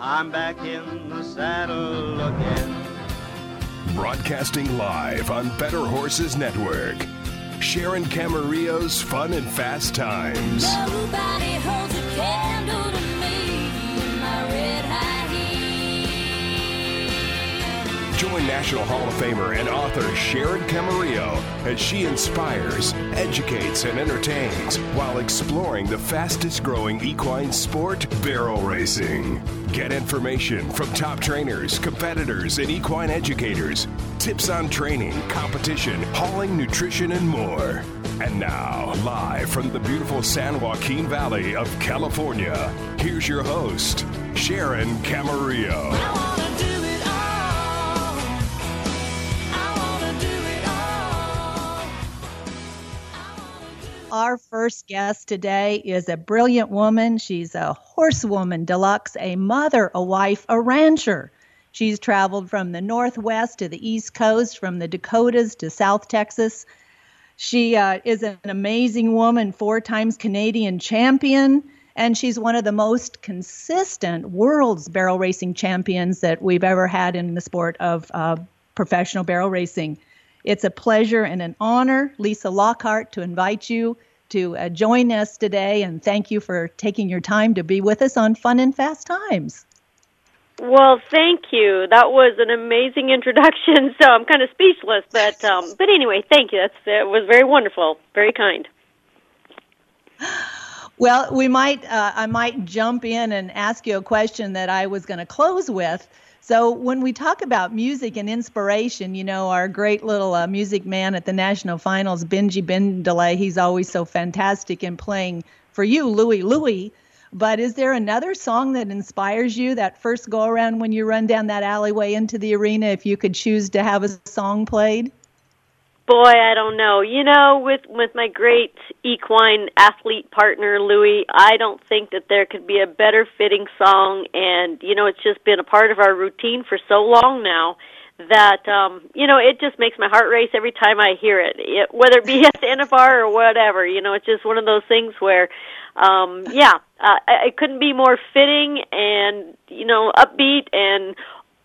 I'm back in the saddle again. Broadcasting live on Better Horses Network. Sharon Camarillo's Fun and Fast Times. Nobody National Hall of Famer and author Sharon Camarillo as she inspires, educates, and entertains while exploring the fastest growing equine sport, barrel racing. Get information from top trainers, competitors, and equine educators, tips on training, competition, hauling, nutrition, and more. And now, live from the beautiful San Joaquin Valley of California, here's your host, Sharon Camarillo. Our first guest today is a brilliant woman. She's a horsewoman deluxe, a mother, a wife, a rancher. She's traveled from the Northwest to the East Coast, from the Dakotas to South Texas. She uh, is an amazing woman, four times Canadian champion, and she's one of the most consistent world's barrel racing champions that we've ever had in the sport of uh, professional barrel racing. It's a pleasure and an honor, Lisa Lockhart, to invite you to uh, join us today, and thank you for taking your time to be with us on Fun and Fast Times. Well, thank you. That was an amazing introduction. So I'm kind of speechless, but um, but anyway, thank you. That's it was very wonderful, very kind. Well, we might uh, I might jump in and ask you a question that I was going to close with. So when we talk about music and inspiration, you know, our great little uh, music man at the national finals, Benji Bendelay, he's always so fantastic in playing for you, Louie Louie. But is there another song that inspires you that first go around when you run down that alleyway into the arena? If you could choose to have a song played, Boy, I don't know. You know, with with my great equine athlete partner Louis, I don't think that there could be a better fitting song and you know, it's just been a part of our routine for so long now that um you know, it just makes my heart race every time I hear it. it whether it be at the NFR or whatever, you know, it's just one of those things where um yeah, uh, it couldn't be more fitting and you know, upbeat and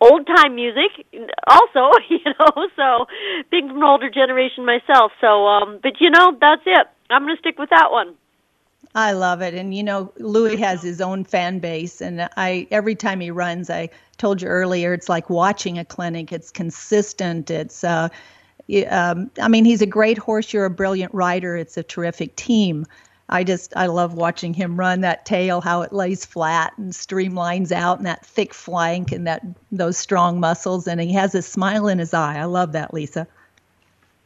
old time music also you know so being from an older generation myself so um but you know that's it i'm going to stick with that one I love it. And you know, Louis has his own fan base and I every time he runs, I told you earlier, it's like watching a clinic. It's consistent. It's uh um, I mean, he's a great horse. You're a brilliant rider. It's a terrific team. I just I love watching him run that tail, how it lays flat and streamlines out, and that thick flank and that those strong muscles, and he has a smile in his eye. I love that, Lisa.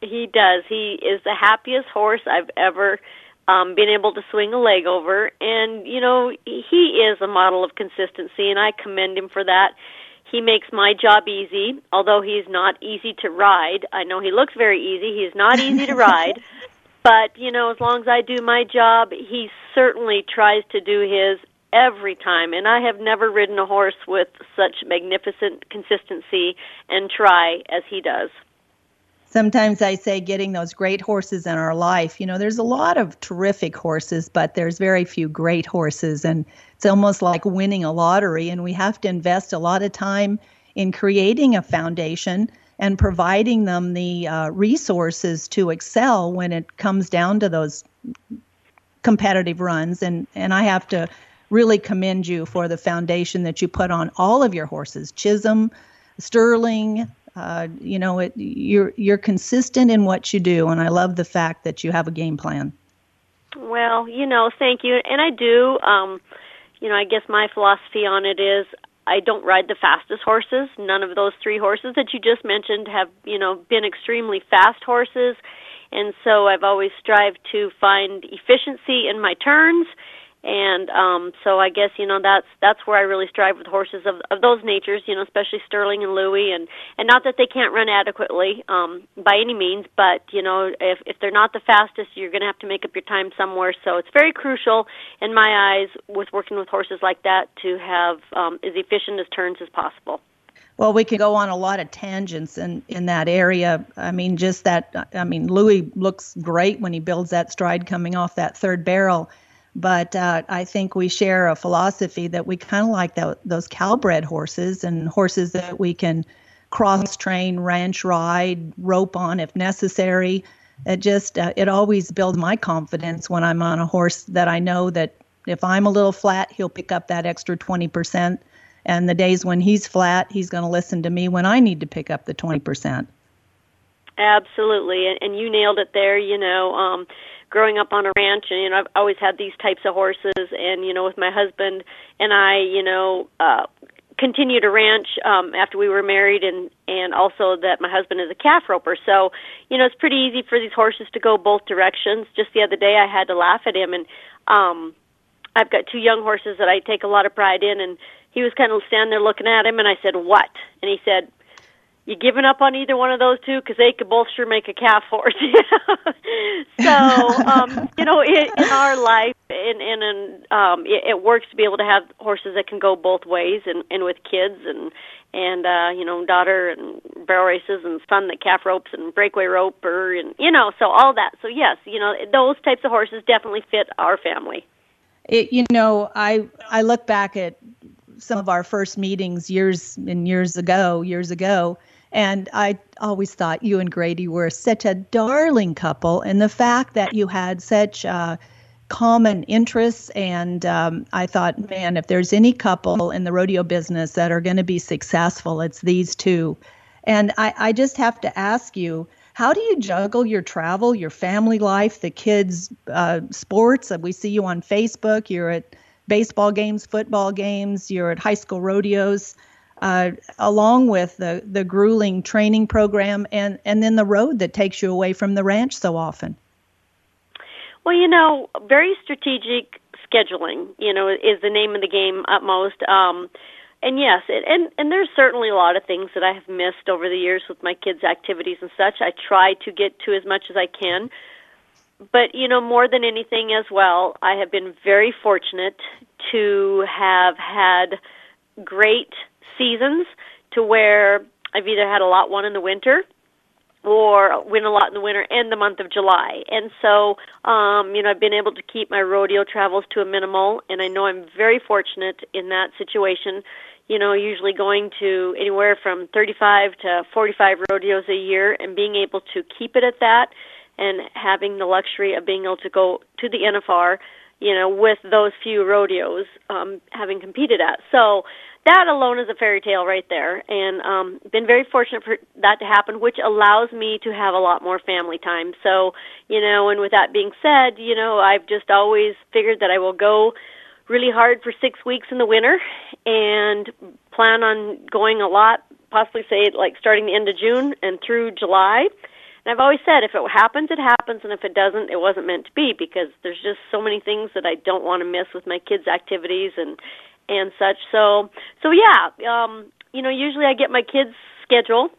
he does. He is the happiest horse i've ever um been able to swing a leg over. And you know he is a model of consistency and i commend him for that. He makes my job easy although he's not easy to ride. I know he looks very easy. He's not easy to ride but you know as long as i do my job he certainly tries to do his every time and i have never ridden a horse with such magnificent consistency and try as he does Sometimes I say getting those great horses in our life. You know, there's a lot of terrific horses, but there's very few great horses. And it's almost like winning a lottery. And we have to invest a lot of time in creating a foundation and providing them the uh, resources to excel when it comes down to those competitive runs. And, and I have to really commend you for the foundation that you put on all of your horses Chisholm, Sterling, uh, you know, it, you're you're consistent in what you do, and I love the fact that you have a game plan. Well, you know, thank you. And I do. Um, you know, I guess my philosophy on it is I don't ride the fastest horses. None of those three horses that you just mentioned have, you know, been extremely fast horses. And so I've always strived to find efficiency in my turns. And um so I guess, you know, that's that's where I really strive with horses of of those natures, you know, especially Sterling and Louis and and not that they can't run adequately um by any means, but you know, if if they're not the fastest, you're going to have to make up your time somewhere. So it's very crucial in my eyes with working with horses like that to have um as efficient as turns as possible. Well, we could go on a lot of tangents in, in that area. I mean, just that, I mean, Louis looks great when he builds that stride coming off that third barrel. But uh, I think we share a philosophy that we kind of like that, those Cal-bred horses and horses that we can cross train, ranch ride, rope on if necessary. It just uh, it always builds my confidence when I'm on a horse that I know that if I'm a little flat, he'll pick up that extra 20%. And the days when he's flat, he's going to listen to me when I need to pick up the 20%. Absolutely, and, and you nailed it there. You know, um, growing up on a ranch, and you know, I've always had these types of horses, and you know, with my husband and I, you know, uh, continue to ranch um, after we were married, and and also that my husband is a calf roper. So, you know, it's pretty easy for these horses to go both directions. Just the other day, I had to laugh at him, and um, I've got two young horses that I take a lot of pride in, and he was kind of standing there looking at him, and I said, "What?" And he said, "You giving up on either one of those two? Because they could both sure make a calf horse." so, um, you know, in, in our life, and and, and um, it, it works to be able to have horses that can go both ways, and and with kids and and uh you know daughter and barrel races and son that calf ropes and breakaway roper and you know so all that so yes you know those types of horses definitely fit our family it, you know, I I look back at some of our first meetings years and years ago, years ago, and I always thought you and Grady were such a darling couple, and the fact that you had such uh, common interests, and um, I thought, man, if there's any couple in the rodeo business that are going to be successful, it's these two. And I, I just have to ask you, how do you juggle your travel, your family life, the kids' uh, sports? We see you on Facebook. You're at baseball games, football games. You're at high school rodeos, uh, along with the the grueling training program, and and then the road that takes you away from the ranch so often. Well, you know, very strategic scheduling. You know, is the name of the game utmost. Um, and yes, it, and and there's certainly a lot of things that I have missed over the years with my kids' activities and such. I try to get to as much as I can, but you know, more than anything as well, I have been very fortunate to have had great seasons to where I've either had a lot one in the winter or win a lot in the winter and the month of July. And so, um, you know, I've been able to keep my rodeo travels to a minimal, and I know I'm very fortunate in that situation. You know, usually going to anywhere from 35 to 45 rodeos a year and being able to keep it at that and having the luxury of being able to go to the NFR, you know, with those few rodeos um, having competed at. So, that alone is a fairy tale right there. And um been very fortunate for that to happen which allows me to have a lot more family time. So you know and with that being said you know i've just always figured that i will go really hard for 6 weeks in the winter and plan on going a lot possibly say like starting the end of june and through july. And I've always said if it happens, it happens, and if it doesn't, it wasn't meant to be because there's just so many things that I don't want to miss with my kids' activities and and such. So so yeah, um, you know, usually I get my kids' schedule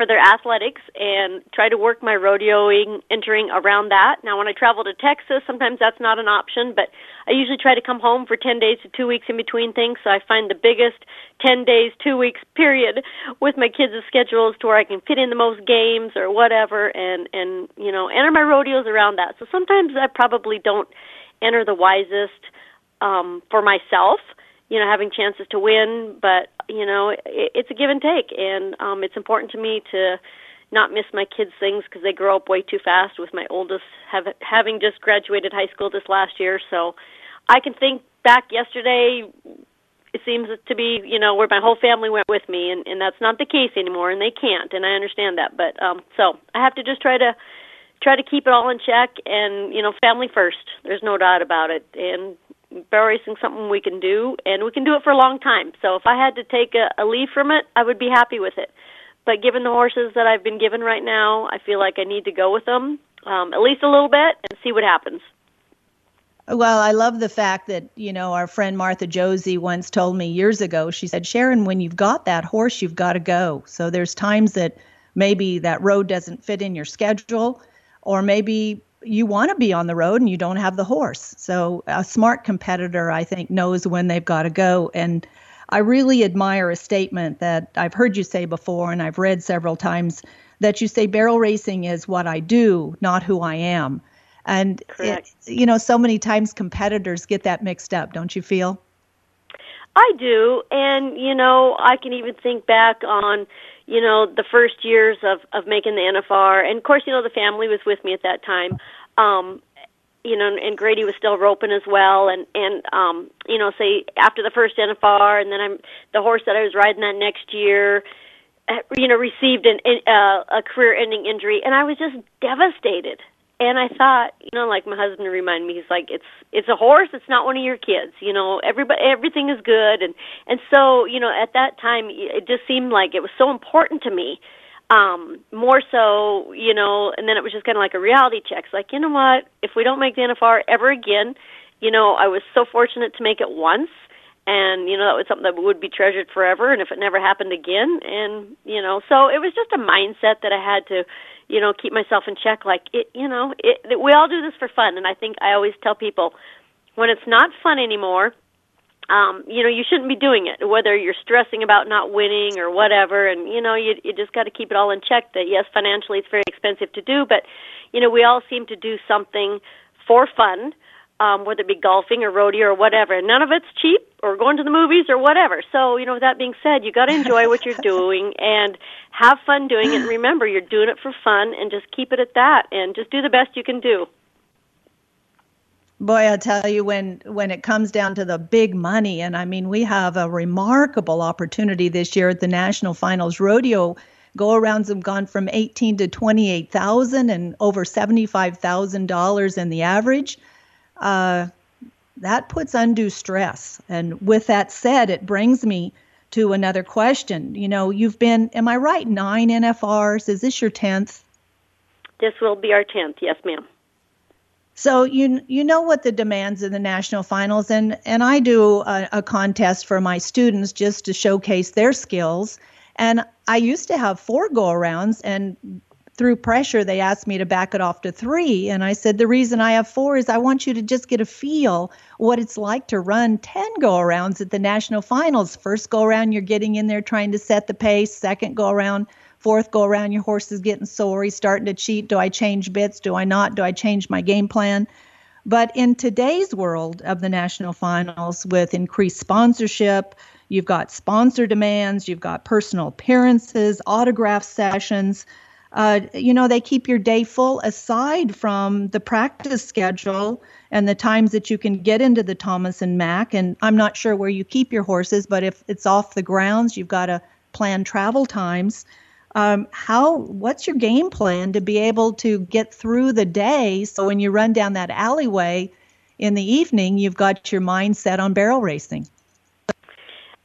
for their athletics and try to work my rodeoing entering around that. Now when I travel to Texas, sometimes that's not an option, but I usually try to come home for 10 days to 2 weeks in between things, so I find the biggest 10 days, 2 weeks period with my kids' schedules to where I can fit in the most games or whatever and and you know, enter my rodeos around that. So sometimes I probably don't enter the wisest um for myself you know having chances to win but you know it, it's a give and take. And um it's important to me to not miss my kids things because they grow up way too fast with my oldest have having just graduated high school this last year. So i can think back yesterday it seems to be you know where my whole family went with me and and that's not the case anymore and they can't and i understand that. But um so i have to just try to try to keep it all in check and you know family first. There's no doubt about it. And barrel racing something we can do, and we can do it for a long time. So if I had to take a, a leave from it, I would be happy with it. But given the horses that I've been given right now, I feel like I need to go with them um, at least a little bit and see what happens. Well, I love the fact that, you know, our friend Martha Josey once told me years ago, she said, Sharon, when you've got that horse, you've got to go. So there's times that maybe that road doesn't fit in your schedule, or maybe you want to be on the road and you don't have the horse. So a smart competitor, I think, knows when they've got to go. And I really admire a statement that I've heard you say before and I've read several times that you say barrel racing is what I do, not who I am. And eh, It, you know, so many times competitors get that mixed up, don't you feel? I do, and you know, I can even think back on, you know, the first years of of making the NFR, and of course, you know, the family was with me at that time. Um, you know, and Grady was still roping as well, and and um, you know, say after the first NFR, and then I'm the horse that I was riding that next year, uh, you know, received an uh, a career-ending injury, and I was just devastated. And I thought, you know, like my husband reminded me, he's like, it's it's a horse, it's not one of your kids. You know, everybody everything is good, and and so you know, at that time, it just seemed like it was so important to me um more so you know and then it was just kind of like a reality check it's like you know what if we don't make the nfr ever again you know i was so fortunate to make it once and you know that was something that would be treasured forever and if it never happened again and you know so it was just a mindset that i had to you know keep myself in check like it you know it, it we all do this for fun and i think i always tell people when it's not fun anymore um, you know, you shouldn't be doing it, whether you're stressing about not winning or whatever. And you know, you you just got to keep it all in check. That yes, financially it's very expensive to do, but you know, we all seem to do something for fun, um, whether it be golfing or rodeo or whatever. And none of it's cheap or going to the movies or whatever. So you know, with that being said, you got to enjoy what you're doing and have fun doing it. And remember, you're doing it for fun, and just keep it at that, and just do the best you can do. Boy, I tell you, when when it comes down to the big money, and I mean, we have a remarkable opportunity this year at the national finals rodeo. Go arounds have gone from eighteen to twenty eight thousand, and over seventy five thousand dollars in the average. Uh, that puts undue stress. And with that said, it brings me to another question. You know, you've been, am I right, nine NFRs? Is this your tenth? This will be our tenth. Yes, ma'am. So you you know what the demands of the national finals and and I do a, a, contest for my students just to showcase their skills. And I used to have four go arounds and through pressure they asked me to back it off to three and I said the reason I have four is I want you to just get a feel what it's like to run 10 go arounds at the national finals. First go around you're getting in there trying to set the pace, second go around fourth go around, your horse is getting sore, he's starting to cheat. Do I change bits? Do I not? Do I change my game plan? But in today's world of the national finals, with increased sponsorship, you've got sponsor demands, you've got personal appearances, autograph sessions. Uh, you know, they keep your day full aside from the practice schedule and the times that you can get into the Thomas and Mack. And I'm not sure where you keep your horses, but if it's off the grounds, you've got to plan travel times. Um, how what's your game plan to be able to get through the day? So when you run down that alleyway in the evening you've got your mind set on barrel racing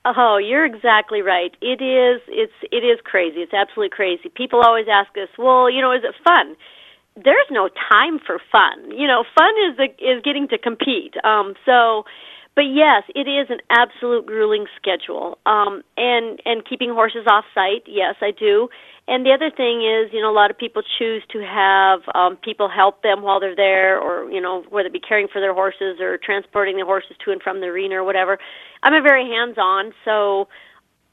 oh you're exactly right. It is it's it is crazy. It's absolutely crazy. People always ask us well you know is it fun? There's no time for fun. You know fun is the, is getting to compete. Um so but yes, it is an absolute grueling schedule. Um, and and keeping horses off site, yes, I do. And the other thing is, you know, a lot of people choose to have um, people help them while they're there, or you know, whether it be caring for their horses or transporting the horses to and from the arena or whatever. I'm a very hands-on, so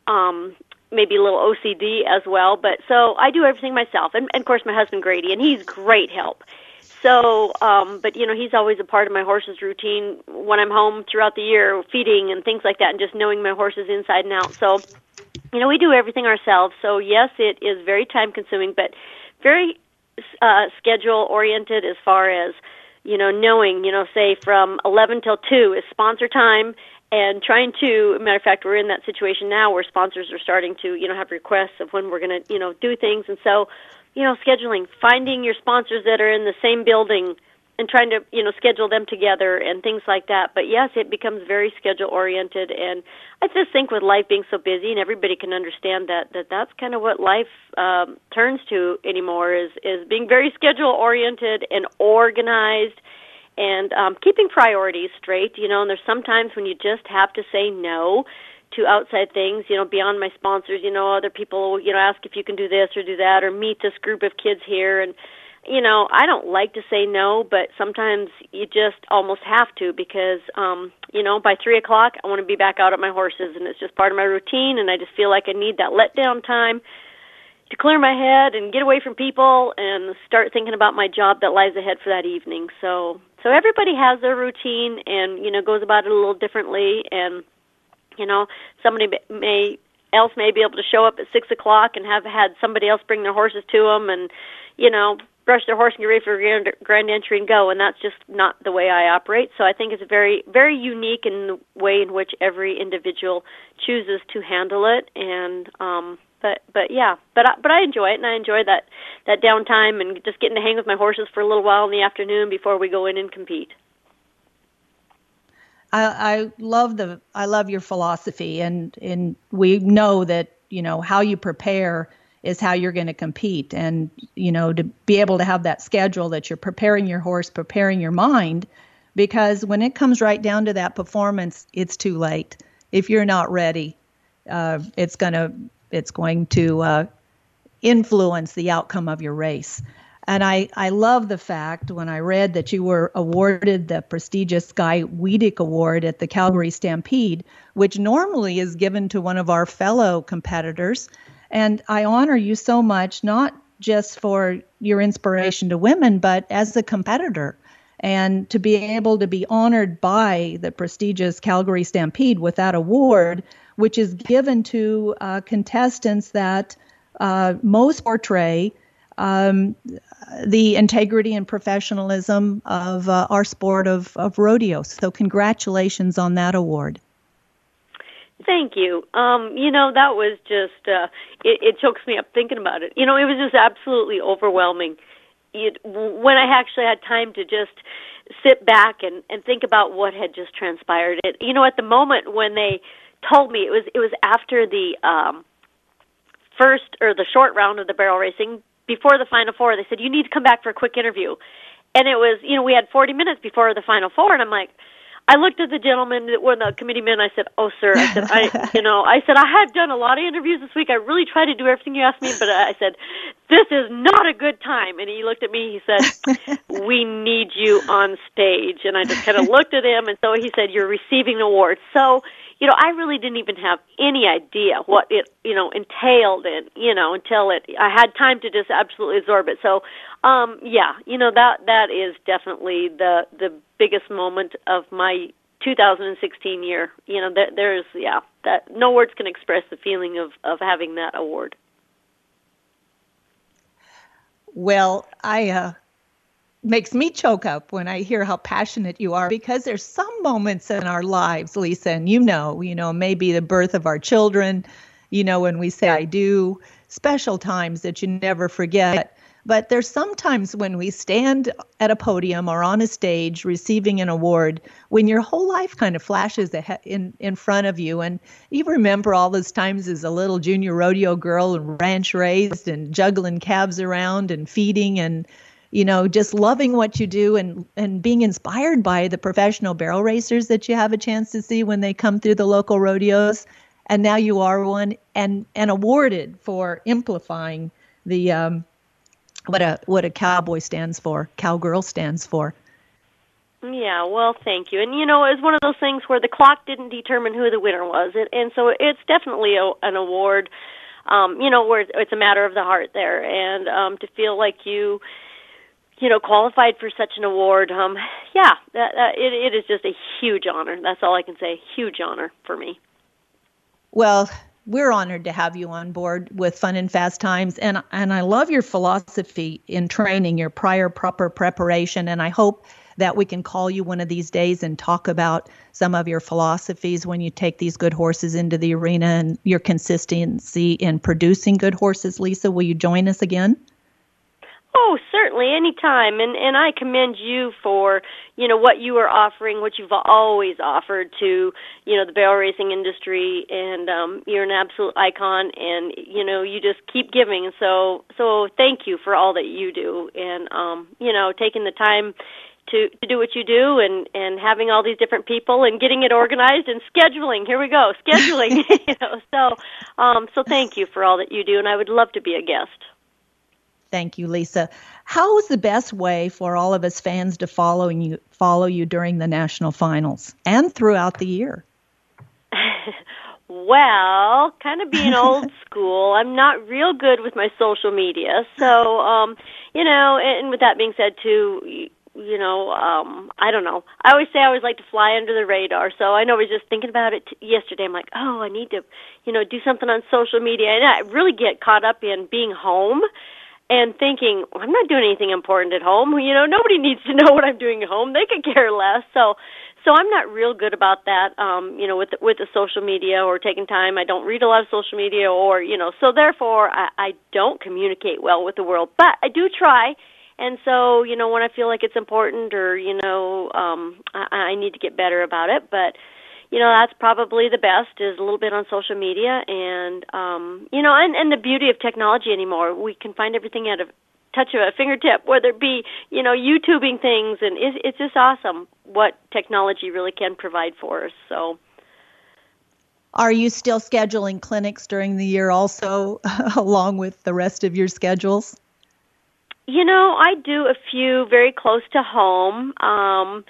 um, maybe a little OCD as well. But so I do everything myself, and, and of course my husband Grady, and he's great help. So, um, but you know, he's always a part of my horse's routine when I'm home throughout the year, feeding and things like that, and just knowing my horses inside and out. So, you know, we do everything ourselves. So, yes, it is very time consuming, but very uh, schedule oriented as far as you know, knowing, you know, say from 11 till 2 is sponsor time and trying to matter of fact we're in that situation now where sponsors are starting to you know have requests of when we're going to you know do things and so you know, scheduling, finding your sponsors that are in the same building and trying to, you know, schedule them together and things like that. But yes, it becomes very schedule oriented. And I just think with life being so busy and everybody can understand that that that's kind of what life um turns to anymore is is being very schedule oriented and organized and um keeping priorities straight, you know, and there's sometimes when you just have to say no to outside things, you know, beyond my sponsors, you know, other people, you know, ask if you can do this or do that or meet this group of kids here. And you know, I don't like to say no, but sometimes you just almost have to because um, you know, by three o'clock I want to be back out at my horses and it's just part of my routine and I just feel like I need that let down time to clear my head and get away from people and start thinking about my job that lies ahead for that evening. So so everybody has their routine and you know goes about it a little differently and you know somebody may else may be able to show up at six o'clock and have had somebody else bring their horses to them and you know brush their horse and get ready for grand, grand entry and go and that's just not the way I operate. So I think it's very very unique in the way in which every individual chooses to handle it. And um but but yeah but I, but I enjoy it and I enjoy that that downtime and just getting to hang with my horses for a little while in the afternoon before we go in and compete. I, I love the I love your philosophy and and we know that you know how you prepare is how you're going to compete and you know to be able to have that schedule that you're preparing your horse preparing your mind because when it comes right down to that performance it's too late if you're not ready uh, it's going to it's going to uh, influence the outcome of your race and I, I love the fact when I read that you were awarded the prestigious Guy Weadick Award at the Calgary Stampede, which normally is given to one of our fellow competitors. And I honor you so much, not just for your inspiration to women, but as a competitor. And to be able to be honored by the prestigious Calgary Stampede with that award, which is given to uh, contestants that uh, most portray um, the integrity and professionalism of uh, our sport of, of rodeo. So, congratulations on that award. Thank you. Um, you know, that was just, uh, it, it chokes me up thinking about it. You know, it was just absolutely overwhelming. It, when I actually had time to just sit back and, and think about what had just transpired. It, you know, at the moment when they told me it was, it was after the, um, first or the short round of the barrel racing before the final four. They said you need to come back for a quick interview, and it was you know we had 40 minutes before the final four, and I'm like. I looked at the gentleman, one of the committee men. I said, "Oh, sir," I said, "I, you know, I said I have done a lot of interviews this week. I really tried to do everything you asked me, but I said, this is not a good time." And he looked at me. He said, "We need you on stage." And I just kind of looked at him, and so he said, "You're receiving an award." So you know, I really didn't even have any idea what it, you know, entailed and, you know, until it I had time to just absolutely absorb it. So, um yeah, you know, that that is definitely the the biggest moment of my 2016 year. You know, there, there's yeah, that no words can express the feeling of of having that award. Well, I uh makes me choke up when I hear how passionate you are because there's some moments in our lives, Lisa, and you know, you know, maybe the birth of our children, you know, when we say I do, special times that you never forget. But there's sometimes when we stand at a podium or on a stage receiving an award when your whole life kind of flashes in, in front of you. And you remember all those times as a little junior rodeo girl and ranch raised and juggling calves around and feeding and you know, just loving what you do and and being inspired by the professional barrel racers that you have a chance to see when they come through the local rodeos. And now you are one and and awarded for amplifying the um, what a what a cowboy stands for, cowgirl stands for. Yeah, well, thank you. And you know, it's one of those things where the clock didn't determine who the winner was, and, and so it's definitely a, an award. Um, you know, where it's a matter of the heart there, and um, to feel like you you know, qualified for such an award. Um, yeah, that, that, it, it is just a huge honor. That's all I can say. Huge honor for me. Well, we're honored to have you on board with Fun and Fast Times, and and I love your philosophy in training, your prior proper preparation, and I hope that we can call you one of these days and talk about some of your philosophies when you take these good horses into the arena and your consistency in producing good horses. Lisa, will you join us again? Oh, certainly, anytime. And and I commend you for you know what you are offering, what you've always offered to you know the barrel racing industry, and um, you're an absolute icon. And you know you just keep giving. So so thank you for all that you do, and um, you know taking the time to to do what you do and and having all these different people and getting it organized and scheduling here we go scheduling you know so um so thank you for all that you do and i would love to be a guest Thank you, Lisa. How is the best way for all of us fans to follow you follow you during the national finals and throughout the year? Well, kind of being old school. I'm not real good with my social media. So, um, you know, and with that being said too, you, know, um, I don't know. I always say I always like to fly under the radar. So I know I was just thinking about it t- yesterday. I'm like, "Oh, I need to, you know, do something on social media." And I really get caught up in being home and thinking, well, "I'm not doing anything important at home." You know, nobody needs to know what I'm doing at home. They could care less. So so I'm not real good about that, um, you know, with the, with the social media or taking time. I don't read a lot of social media, or you know, so therefore I, I don't communicate well with the world. But I do try, and so you know, when I feel like it's important, or you know, um, I, I need to get better about it. But you know, that's probably the best is a little bit on social media, and um, you know, and and the beauty of technology anymore, we can find everything at a touch of a fingertip, whether it be you know YouTubing things, and it's, it's just awesome what technology really can provide for us. So. Are you still scheduling clinics during the year also, along with the rest of your schedules? You know, I do a few very close to home. Um,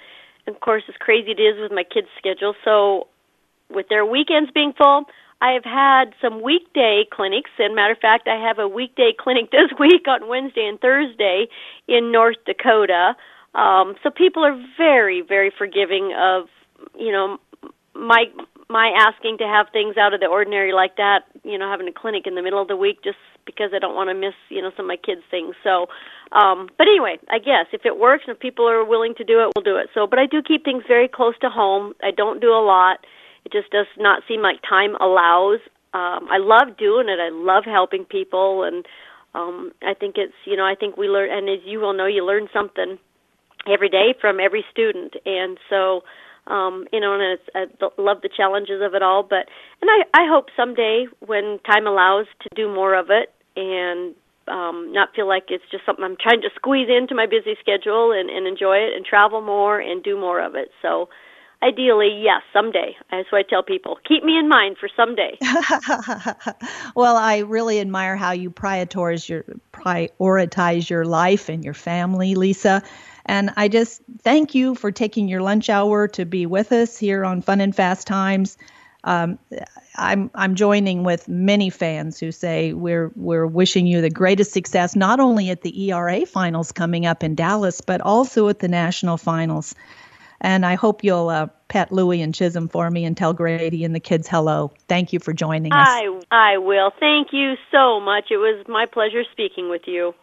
of course, as crazy it is with my kids' schedule, so with their weekends being full, I have had some weekday clinics, and matter of fact, I have a weekday clinic this week on Wednesday and Thursday in North Dakota. Um, so people are very, very forgiving of you know my my asking to have things out of the ordinary like that. You know, having a clinic in the middle of the week just because I don't want to miss you know some of my kids' things. So, um, but anyway, I guess if it works and if people are willing to do it, we'll do it. So, but I do keep things very close to home. I don't do a lot it just does not seem like time allows. Um, I love doing it. I love helping people, and um, I think it's you know I think we learn, and as you will know, you learn something every day from every student, and so um, you know, and I love the challenges of it all. But and I I hope someday when time allows to do more of it and um, not feel like it's just something I'm trying to squeeze into my busy schedule and, and enjoy it and travel more and do more of it. So Ideally, yes, someday. That's what I tell people. Keep me in mind for someday. well, I really admire how you prioritize your prioritize your life and your family, Lisa. And I just thank you for taking your lunch hour to be with us here on Fun and Fast Times. Um, I'm I'm joining with many fans who say we're we're wishing you the greatest success, not only at the ERA finals coming up in Dallas, but also at the national finals. And I hope you'll uh, pet Louie and Chisholm for me and tell Grady and the kids hello. Thank you for joining us. I, I will. Thank you so much. It was my pleasure speaking with you.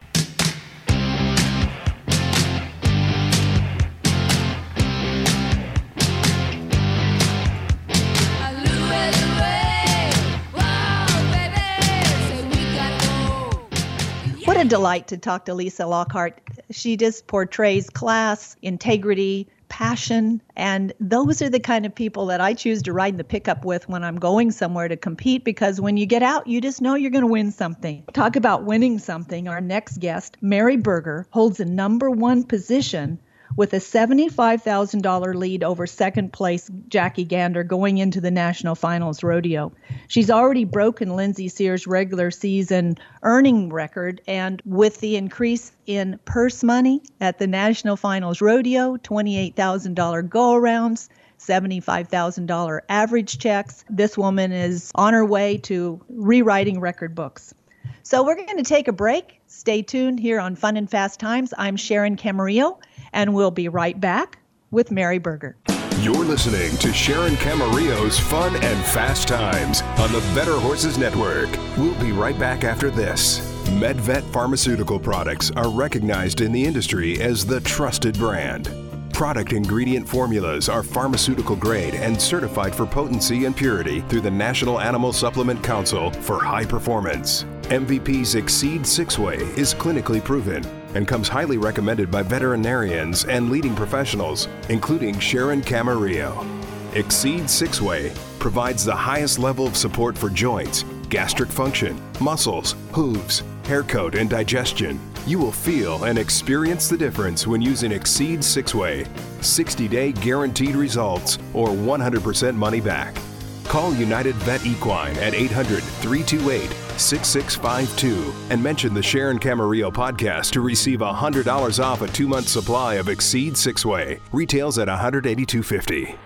What a delight to talk to Lisa Lockhart. She just portrays class, integrity, passion. And those are the kind of people that I choose to ride in the pickup with when I'm going somewhere to compete because when you get out, you just know you're going to win something. Talk about winning something. Our next guest, Mary Burger, holds a number one position with a $75,000 lead over second place Jackie Ganter going into the national finals rodeo. She's already broken Lindsay Sears' regular season earning record, and with the increase in purse money at the national finals rodeo, $28,000 go arounds. $75,000 average checks. This woman is on her way to rewriting record books. So we're going to take a break. Stay tuned here on Fun and Fast Times. I'm Sharon Camarillo and we'll be right back with Mary Burger. You're listening to Sharon Camarillo's Fun and Fast Times on the Better Horses Network. We'll be right back after this. MedVet pharmaceutical products are recognized in the industry as the trusted brand. Product ingredient formulas are pharmaceutical grade and certified for potency and purity through the National Animal Supplement Council for high performance. MVP's Exceed Six Way is clinically proven and comes highly recommended by veterinarians and leading professionals, including Sharon Camarillo. Exceed Six Way provides the highest level of support for joints, gastric function, muscles, hooves, hair coat, and digestion. You will feel and experience the difference when using Exceed Six Way. 60 day guaranteed results or 100% money back. Call United Vet Equine at 800 328 6652 and mention the Sharon Camarillo podcast to receive $100 off a two month supply of Exceed Six Way. Retails at $182.50.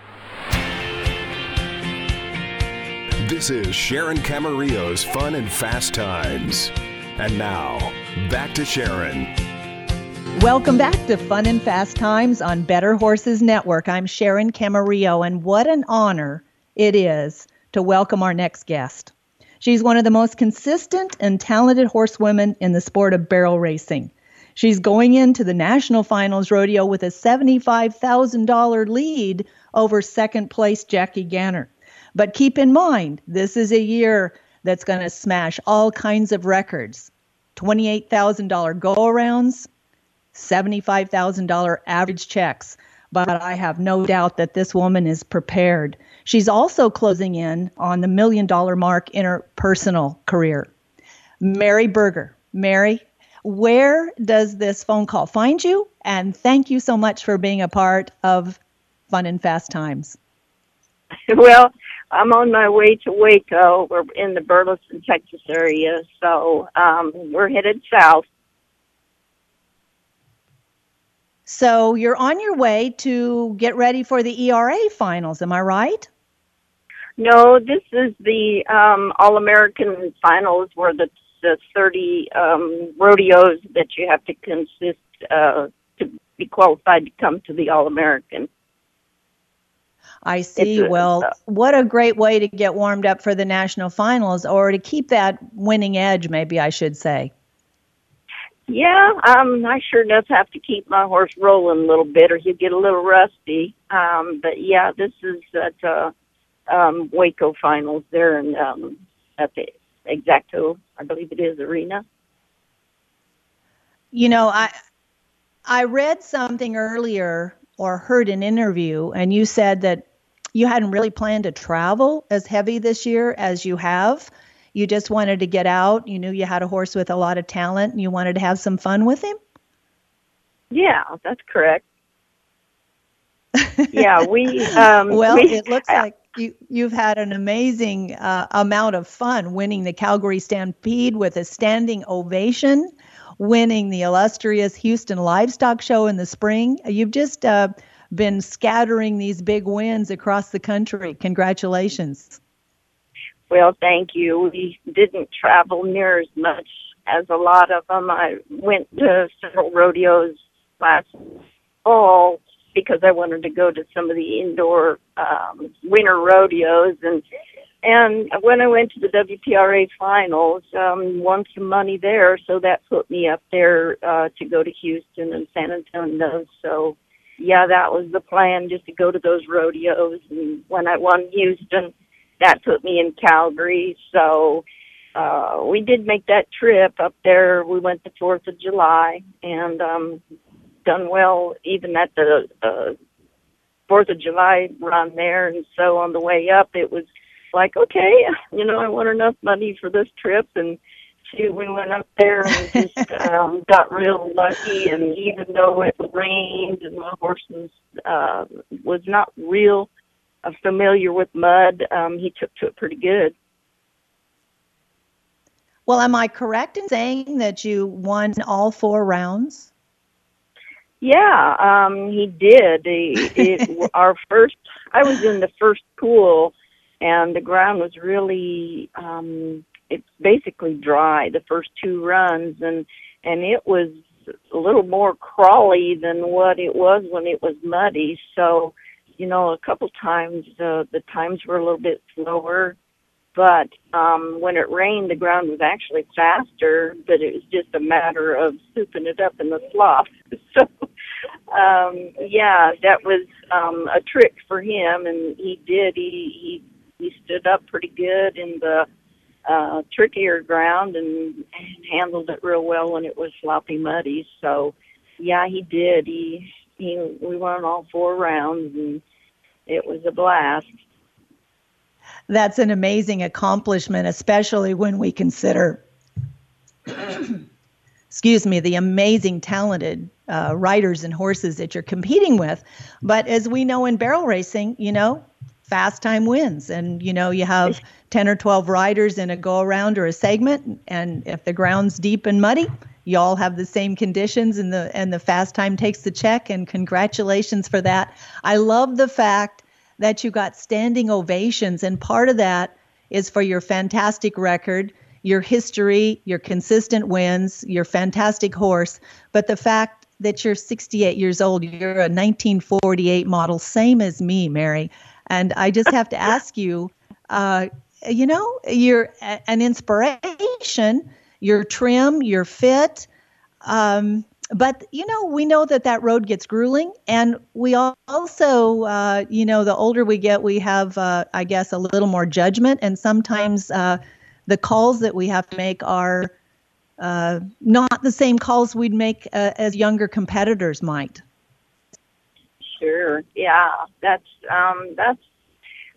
This is Sharon Camarillo's Fun and Fast Times. And now, back to Sharon. Welcome back to Fun and Fast Times on Better Horses Network. I'm Sharon Camarillo, and what an honor it is to welcome our next guest. She's one of the most consistent and talented horsewomen in the sport of barrel racing. She's going into the national finals rodeo with a $75,000 lead over second place Jackie Ganter. But keep in mind, this is a year that's going to smash all kinds of records $28,000 go arounds, $75,000 average checks. But I have no doubt that this woman is prepared. She's also closing in on the million dollar mark in her personal career. Mary Burger. Mary, where does this phone call find you? And thank you so much for being a part of Fun and Fast Times. Well, I'm on my way to Waco. We're in the Burleson, Texas area, so um, we're headed south. So you're on your way to get ready for the ERA finals, am I right? No, this is the um, All American finals, where the the 30 um, rodeos that you have to consist uh, to be qualified to come to the All American. I see. It's well, uh, what a great way to get warmed up for the national finals or to keep that winning edge, maybe I should say. Yeah, um, I sure does have to keep my horse rolling a little bit, or he'll get a little rusty. Um, but yeah, this is at uh, um, Waco finals there, and um, at the Extraco, I believe it is arena. You know, I I read something earlier or heard an interview and you said that you hadn't really planned to travel as heavy this year as you have. You just wanted to get out. You knew you had a horse with a lot of talent and you wanted to have some fun with him. Yeah, that's correct. yeah, we. Um, well, we, it looks like you you've had an amazing uh, amount of fun winning the Calgary Stampede with a standing ovation, winning the illustrious Houston Livestock Show in the spring. You've just uh, been scattering these big wins across the country. Congratulations. Well, thank you. We didn't travel near as much as a lot of them. I went to several rodeos last fall because I wanted to go to some of the indoor um, winter rodeos and and when I went to the WPRA finals, um, won some money there, so that put me up there uh, to go to Houston and San Antonio. So, yeah, that was the plan, just to go to those rodeos. And when I won Houston, that put me in Calgary. So, uh, we did make that trip up there. We went the Fourth of July and um, done well even at the uh, Fourth of July run there. And so on the way up, it was like, okay, you know, I won enough money for this trip and. Shoot, we went up there and just um, got real lucky. And even though it rained and my horse was uh, was not real uh, familiar with mud, um, he took to it pretty good. Well, am I correct in saying that you won all four rounds? Yeah, um, he did. He, it, our first, I was in the first pool, and the ground was really, um, it's basically dry. The first two runs, and and it was a little more crawly than what it was when it was muddy. So, you know, a couple times uh, the times were a little bit slower, but um, when it rained, the ground was actually faster. But it was just a matter of souping it up in the slough. So, um, yeah, that was um, a trick for him, and he did. He he he stood up pretty good in the uh, trickier ground and, and handled it real well when it was sloppy muddy. So, yeah, he did. He he we won all four rounds, and it was a blast. That's an amazing accomplishment, especially when we consider, excuse me, the amazing talented uh, riders and horses that you're competing with. But as we know in barrel racing, you know, fast time wins. And, you know, you have 10 or 12 riders in a go around or a segment. And if the ground's deep and muddy, you all have the same conditions and the and the fast time takes the check and congratulations for that. I love the fact that you got standing ovations and part of that is for your fantastic record, your history, your consistent wins, your fantastic horse, but the fact that you're 68 years old, you're a 1948 model, same as me, Mary. And I just have to ask you, uh, you know, you're a- an inspiration. You're trim, you're fit. Um, but you know, we know that that road gets grueling, and we also, uh, you know, the older we get, we have, uh, I guess, a little more judgment, and sometimes uh, the calls that we have to make are uh, not the same calls we'd make uh, as younger competitors might. Sure. Yeah. That's um that's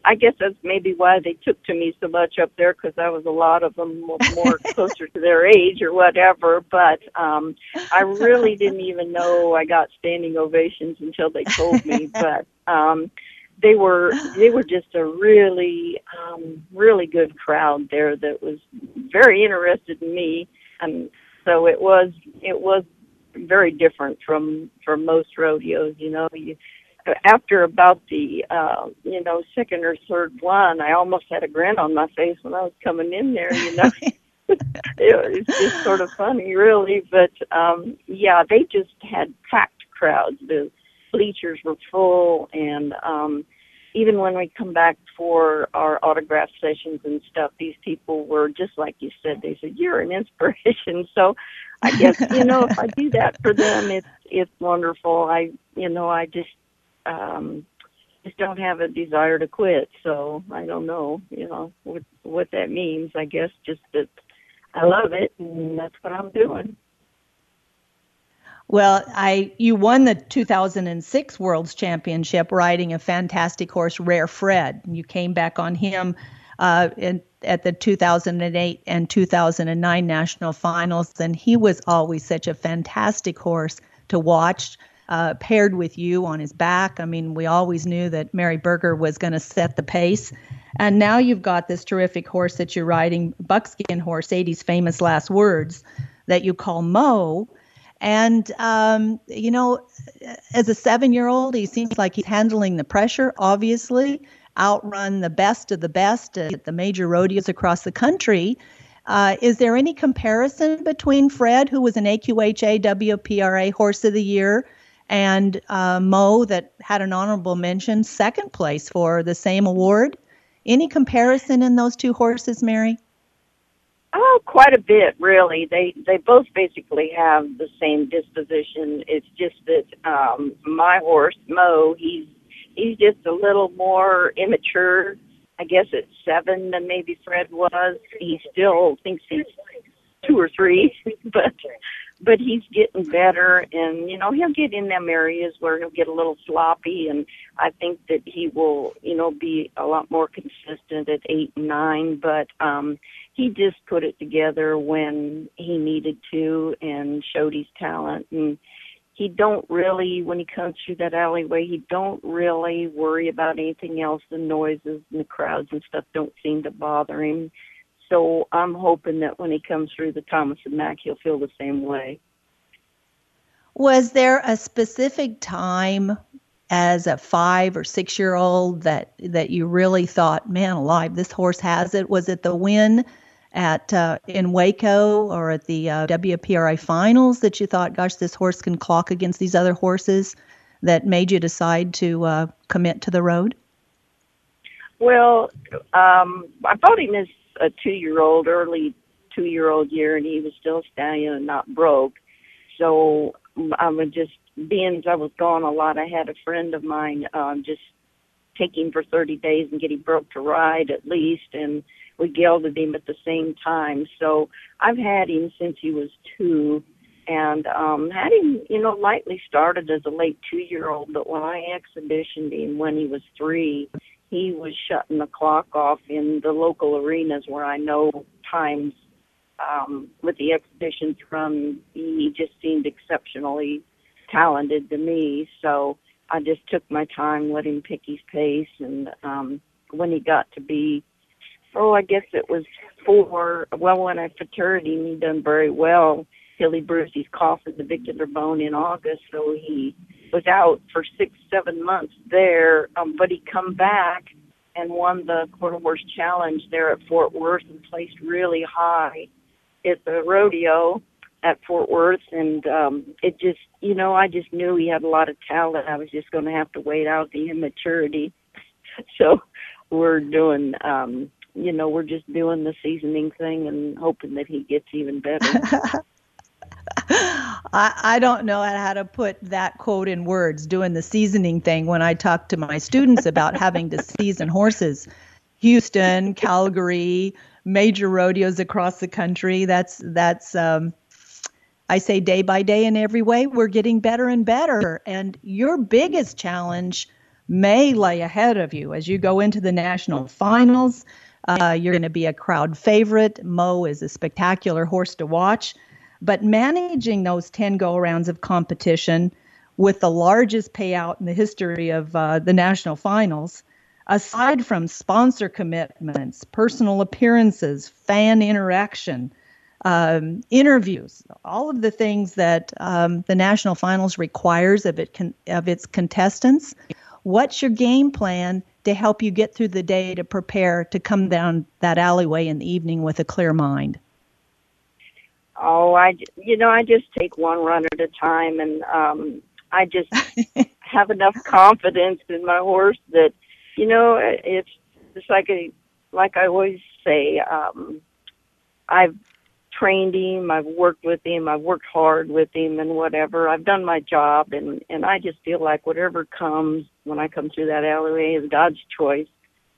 I guess that's maybe why they took to me so much up there because I was a lot of them mo- more closer to their age or whatever. But um I really didn't even know I got standing ovations until they told me. But um they were they were just a really um really good crowd there that was very interested in me. And so it was it was very different from from most rodeos you know. You after about the uh you know second or third one i almost had a grin on my face when i was coming in there you know. It was just sort of funny really. But um yeah they just had packed crowds. The bleachers were full and um even when we come back for our autograph sessions and stuff these people were just like you said they said you're an inspiration. So i guess you know if i do that for them it's it's wonderful. I you know i just um just don't have a desire to quit. So i don't know you know what what that means. I guess just that i love it and that's what i'm doing Well, I you won the 2006 World's Championship riding a fantastic horse, Rare Fred. You came back on him uh, in, at the 2008 and 2009 national finals, and he was always such a fantastic horse to watch. Uh, paired with you on his back. I mean, we always knew that Mary Burger was going to set the pace. And now you've got this terrific horse that you're riding, buckskin horse, Sadie's Famous Last Words, that you call Mo. And, um, you know, as a seven year old, he seems like he's handling the pressure, obviously, outrun the best of the best at the major rodeos across the country. Uh, is there any comparison between Fred, who was an AQHA WPRA Horse of the Year, and uh, Mo, that had an honorable mention, second place for the same award? Any comparison in those two horses, Mary? Oh, quite a bit, really. They they both basically have the same disposition. It's just that um my horse Mo, he's he's just a little more immature. I guess at seven than maybe Fred was. He still thinks he's two or three, but but he's getting better and you know he'll get in them areas where he'll get a little sloppy and i think that he will you know be a lot more consistent at eight and nine but um he just put it together when he needed to and showed his talent and he don't really when he comes through that alleyway he don't really worry about anything else the noises and the crowds and stuff don't seem to bother him so I'm hoping that when he comes through the Thomas and Mack, he'll feel the same way. Was there a specific time as a five or six year old that that you really thought, man alive, this horse has it? Was it the win at uh, in Waco or at the uh, WPRA finals that you thought, gosh, this horse can clock against these other horses that made you decide to uh, commit to the road? Well, um, I bought him as a two-year-old, early two-year-old year, and he was still stallion and not broke. So I was just being I was gone a lot. I had a friend of mine um, just take him for 30 days and get him broke to ride at least, and we gelded him at the same time. So I've had him since he was two, and um, had him, you know, lightly started as a late two-year-old. But when I exhibitioned him when he was three, he was shutting the clock off in the local arenas where I know times um, with the exhibitions from. He just seemed exceptionally talented to me. So I just took my time, let him pick his pace, and um, when he got to be, oh, I guess it was four. Well, when I fraternity, he done very well till he bruised his and the vestibular bone in August, so he was out for six, seven months there. Um, but he come back and won the quarter horse challenge there at Fort Worth and placed really high at the rodeo at Fort Worth and um it just you know I just knew he had a lot of talent I was just going to have to wait out the immaturity so we're doing um you know we're just doing the seasoning thing and hoping that he gets even better I, I don't know how to put that quote in words doing the seasoning thing when I talk to my students about having to season horses Houston Calgary major rodeos across the country that's that's um I say day by day in every way, we're getting better and better. And your biggest challenge may lay ahead of you as you go into the national finals. Uh, you're going to be a crowd favorite. Mo is a spectacular horse to watch. But managing those 10 go rounds of competition with the largest payout in the history of uh, the national finals, aside from sponsor commitments, personal appearances, fan interaction, um, interviews, all of the things that um, the national finals requires of it con- of its contestants. What's your game plan to help you get through the day to prepare to come down that alleyway in the evening with a clear mind? Oh, I you know I just take one run at a time, and um, I just have enough confidence in my horse that you know it's just like a like I always say. Um, I've trained him, I've worked with him, I've worked hard with him and whatever. I've done my job and and I just feel like whatever comes when I come through that alleyway is God's choice.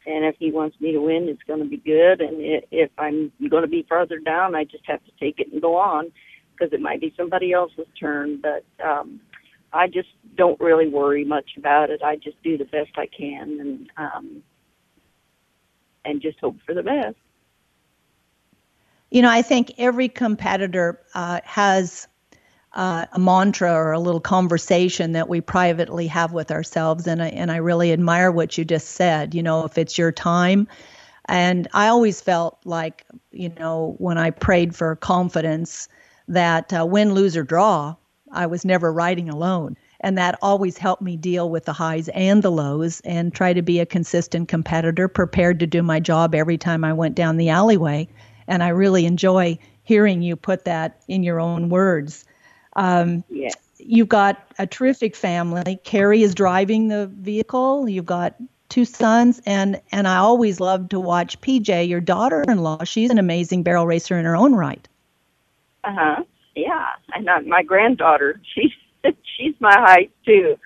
And if he wants me to win, it's going to be good. And if I'm going to be farther down, I just have to take it and go on because it might be somebody else's turn. But um, I just don't really worry much about it. I just do the best I can and um, and just hope for the best. You know, I think every competitor uh, has uh, a mantra or a little conversation that we privately have with ourselves, and I and I really admire what you just said. You know, if it's your time, and I always felt like, you know, when I prayed for confidence, that uh, win, lose or draw, I was never riding alone. And that always helped me deal with the highs and the lows and try to be a consistent competitor, prepared to do my job every time I went down the alleyway and I really enjoy hearing you put that in your own words. Um, yeah. You've got a terrific family. Carrie is driving the vehicle. You've got two sons, and and I always love to watch PJ, your daughter-in-law. She's an amazing barrel racer in her own right. Uh huh. Yeah, and uh, my granddaughter, she's she's my height too.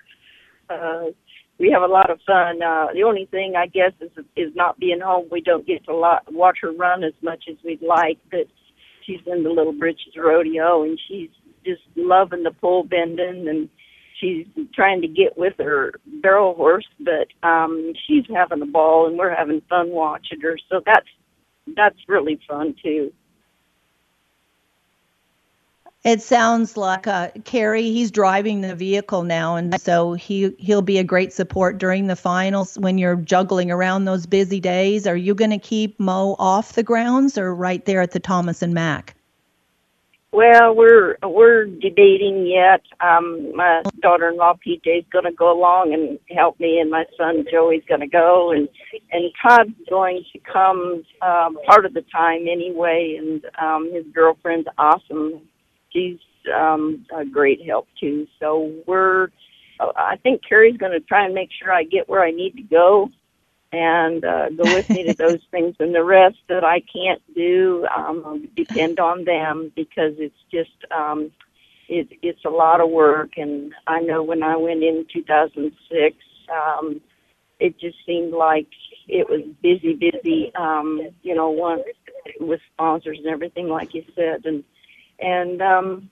Uh, we have a lot of fun. Uh, the only thing I guess is is not being home. We don't get to lot, watch her run as much as we'd like. But she's in the Little Britches Rodeo, and she's just loving the pole bending, and she's trying to get with her barrel horse. But um, she's having a ball, and we're having fun watching her. So that's that's really fun too. It sounds like uh, Carrie. He's driving the vehicle now, and so he he'll be a great support during the finals when you're juggling around those busy days. Are you going to keep Mo off the grounds or right there at the Thomas and Mack? Well, we're we're debating yet. Um, my daughter-in-law PJ is going to go along and help me, and my son Joey's going to go, and and Todd's going to come um, part of the time anyway. And um, his girlfriend's awesome she's um, a great help too. So we're, I think Carrie's going to try and make sure I get where I need to go and uh, go with me to those things. And the rest that I can't do, um, depend on them because it's just, um, it, it's a lot of work. And I know when I went in 2006, um, it just seemed like it was busy, busy, um, you know, one with sponsors and everything, like you said. And and um,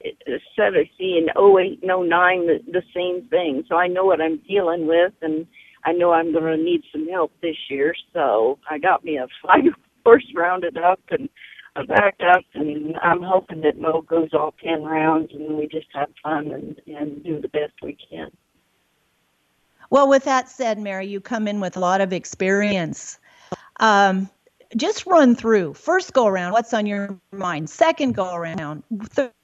instead of seeing 08 and 09 the, the same thing. So I know what I'm dealing with, and I know I'm going to need some help this year. So I got me a five horse rounded up and a backed up, and I'm hoping that Mo goes all 10 rounds and we just have fun and, and do the best we can. Well, with that said, Mary, you come in with a lot of experience. Um, just run through. First go around what's on your mind? Second go around.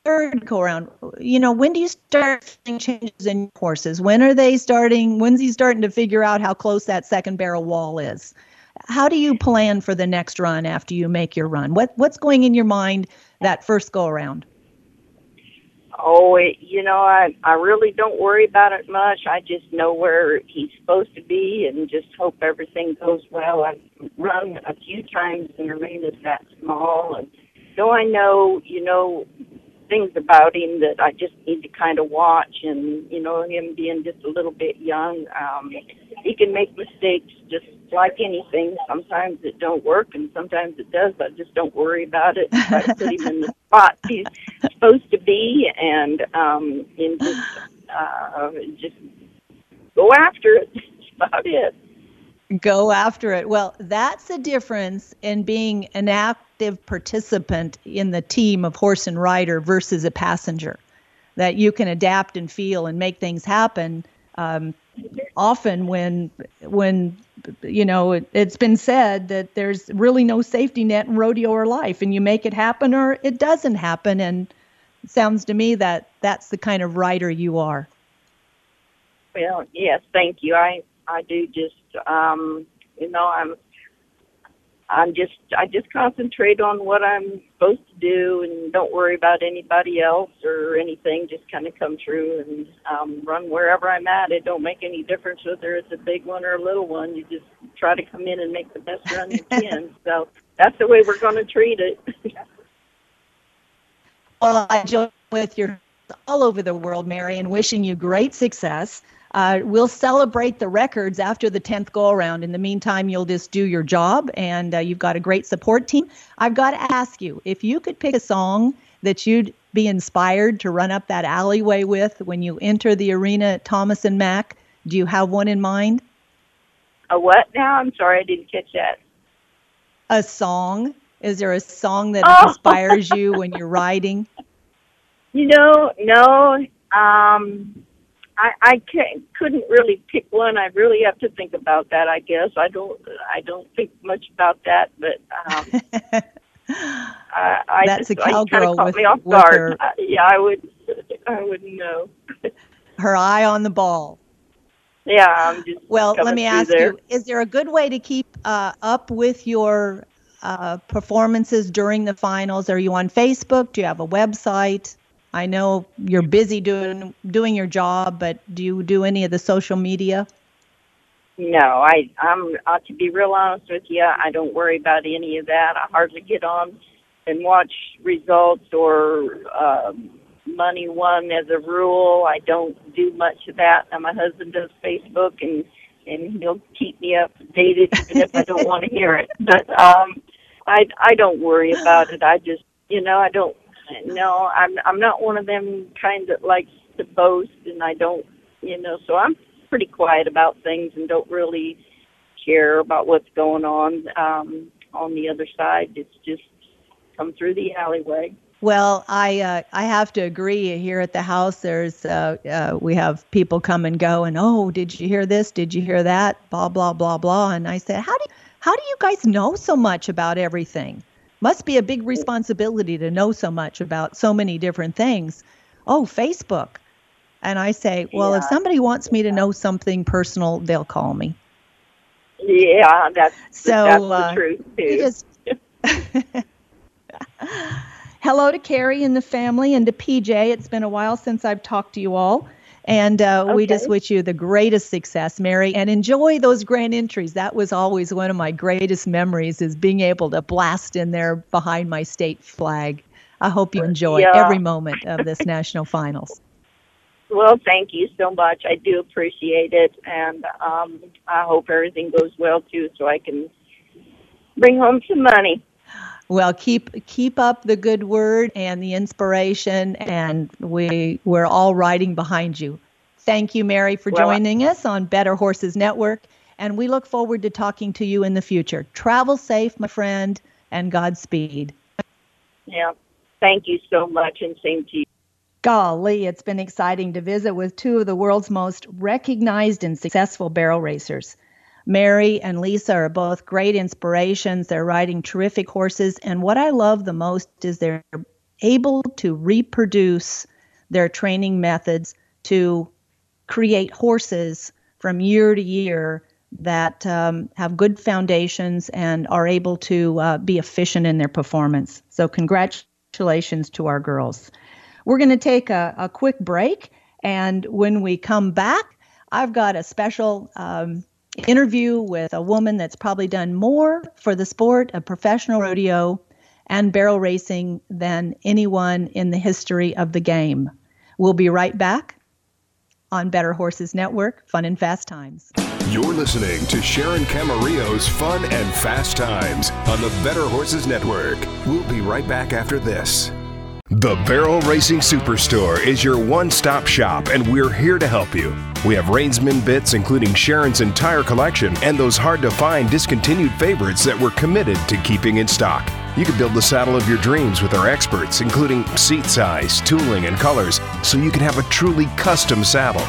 Third go around. You know when do you start seeing changes in horses when are they starting? When's he starting to figure out how close that second barrel wall is? How do you plan for the next run after you make your run? What what's going in your mind that first go around Oh, it, you know, I I really don't worry about it much. I just know where he's supposed to be and just hope everything goes well. I've run a few times and arenas that small, and so I know, you know, things about him that I just need to kind of watch. And you know, him being just a little bit young, um, he can make mistakes just like anything. Sometimes it don't work, and sometimes it does. But I just don't worry about it. To put him in the spot he's supposed to be, and um, and just uh, just go after it. That's about it. Go after it. Well, that's the difference in being an active participant in the team of horse and rider versus a passenger. That you can adapt and feel and make things happen. Um, often, when when you know it, it's been said that there's really no safety net in rodeo or life, and you make it happen or it doesn't happen. And sounds to me that that's the kind of rider you are. Well, yes, thank you. I I do just um you know, I'm I'm just I just concentrate on what I'm supposed to do and don't worry about anybody else or anything. Just kind of come through and um run wherever I'm at. It don't make any difference whether it's a big one or a little one. You just try to come in and make the best run you can. so that's the way we're going to treat it. Well, I join with your all over the world, Mary, and wishing you great success. Uh, we'll celebrate the records after the 10th go around. In the meantime, you'll just do your job, and uh, you've got a great support team. I've got to ask you if you could pick a song that you'd be inspired to run up that alleyway with when you enter the arena at Thomas and Mack. Do you have one in mind? a what now? I'm sorry, I didn't catch that. A song? Is there a song that Oh. inspires you when you're riding? You know, no. Um, I I can't, couldn't really pick one. I really have to think about that. I guess I don't. I don't think much about that, but um, I, I That's just, a cowgirl caught with- me off with guard. her- I, yeah, I would. I wouldn't know. Her eye on the ball. Yeah, I'm just. Well, let me ask there. you: Is there a good way to keep uh, up with your uh, performances during the finals? Are you on Facebook? Do you have a website? I know you're busy doing doing your job, but do you do any of the social media? No, I I'm uh, to be real honest with you, I don't worry about any of that. I hardly get on and watch results or um, money won as a rule. I don't do much of that. Now my husband does Facebook and and he'll keep me updated even if I don't want to hear it. But um I I don't worry about it. I just you know, I don't no, I'm I'm not one of them kind that likes to boast and I don't you know, so I'm pretty quiet about things and don't really care about what's going on um on the other side. It's just come through the alleyway. Well, I uh, I have to agree. Here at the house, there's uh, uh, we have people come and go, and oh, did you hear this? Did you hear that? Blah blah blah blah. And I said, how do you, how do you guys know so much about everything? Must be a big responsibility to know so much about so many different things. Oh, Facebook. And I say, well, if somebody wants me to know something personal, they'll call me. Yeah, that's So that's uh, truth too. just hello to Carrie and the family and to PJ. It's been a while since I've talked to you all. And uh, we just wish you the greatest success, Mary, and enjoy those grand entries. That was always one of my greatest memories is being able to blast in there behind my state flag. I hope you enjoy Yeah. every moment of this national finals. Well, thank you so much. I do appreciate it, and um, I hope everything goes well too, so I can bring home some money. Well, keep keep up the good word and the inspiration, and we we're all riding behind you. Thank you, Mary, for Well, joining us on Better Horses Network, and we look forward to talking to you in the future. Travel safe, my friend, and Godspeed. Yeah, thank you so much, and same to you. Golly, it's been exciting to visit with two of the world's most recognized and successful barrel racers. Mary and Lisa are both great inspirations. They're riding terrific horses. And what I love the most is they're able to reproduce their training methods to create horses from year to year that um, have good foundations and are able to uh, be efficient in their performance. So, congratulations to our girls. We're going to take a, a, quick break, and when we come back, I've got a special um, interview with a woman that's probably done more for the sport of professional rodeo and barrel racing than anyone in the history of the game. We'll be right back on Better Horses Network, Fun and Fast Times. You're listening to Sharon Camarillo's Fun and Fast Times on the Better Horses Network. We'll be right back after this. The Barrel Racing Superstore is your one stop shop, and we're here to help you. We have Reinsman bits, including Sharon's entire collection, and those hard to find discontinued favorites that we're committed to keeping in stock. You can build the saddle of your dreams with our experts, including seat size, tooling, and colors, so you can have a truly custom saddle.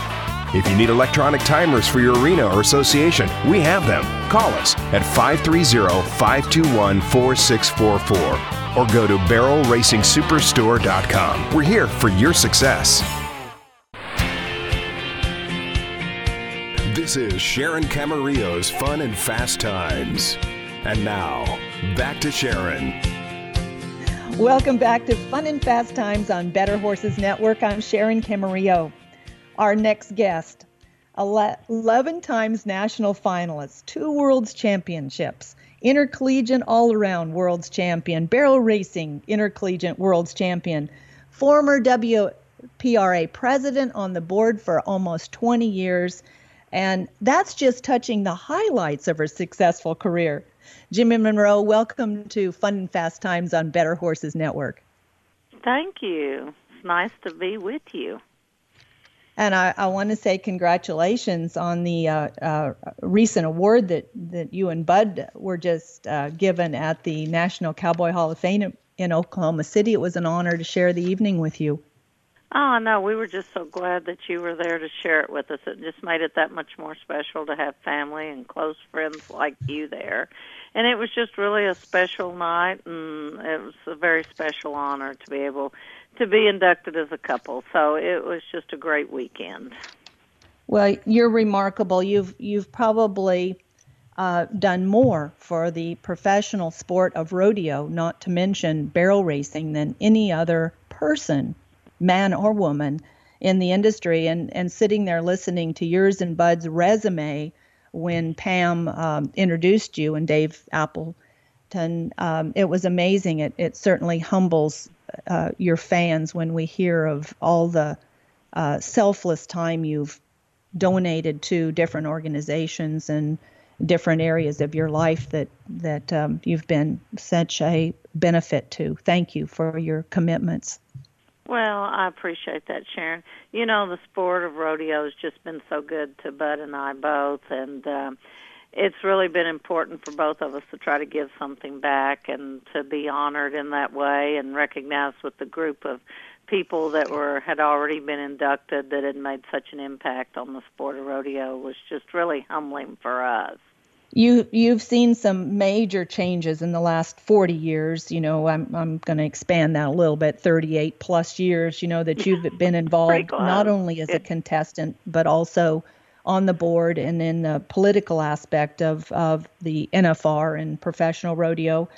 If you need electronic timers for your arena or association, we have them. Call us at 530 521 4644 or go to barrelracingsuperstore.com. We're here for your success. This is Sharon Camarillo's Fun and Fast Times. And now, back to Sharon. Welcome back to Fun and Fast Times on Better Horses Network. I'm Sharon Camarillo. Our next guest, 11 times national finalist, two world's championships, intercollegiate all around world's champion, barrel racing intercollegiate world's champion, former WPRA president on the board for almost 20 years. And that's just touching the highlights of her successful career. Jimmie Munroe, welcome to Fun and Fast Times on Better Horses Network. Thank you. It's nice to be with you. And I, I want to say congratulations on the uh, uh, recent award that, that you and Bud were just uh, given at the National Cowboy Hall of Fame in Oklahoma City. It was an honor to share the evening with you. Oh, no, we were just so glad that you were there to share it with us. It just made it that much more special to have family and close friends like you there. And it was just really a special night, and it was a very special honor to be able to be inducted as a couple. So it was just a great weekend. Well, you're remarkable. You've you've probably uh, done more for the professional sport of rodeo, not to mention barrel racing, than any other person, man or woman, in the industry. And and sitting there listening to yours and Bud's resume when Pam um, introduced you and Dave Appleton, um, it was amazing. It it certainly humbles uh, your fans when we hear of all the uh, selfless time you've donated to different organizations and different areas of your life that that um, you've been such a benefit to. Thank you for your commitments. Well, I appreciate that, Sharon. You know, the sport of rodeo has just been so good to Bud and I both, and um, it's really been important for both of us to try to give something back and to be honored in that way and recognized with the group of people that were had already been inducted that had made such an impact on the sport of rodeo was just really humbling for us. You you've seen some major changes in the last 40 years. You know, I'm I'm going to expand that a little bit. 38 plus years. You know that you've been involved not only as a contestant but also on the board and in the political aspect of, of the NFR and professional rodeo.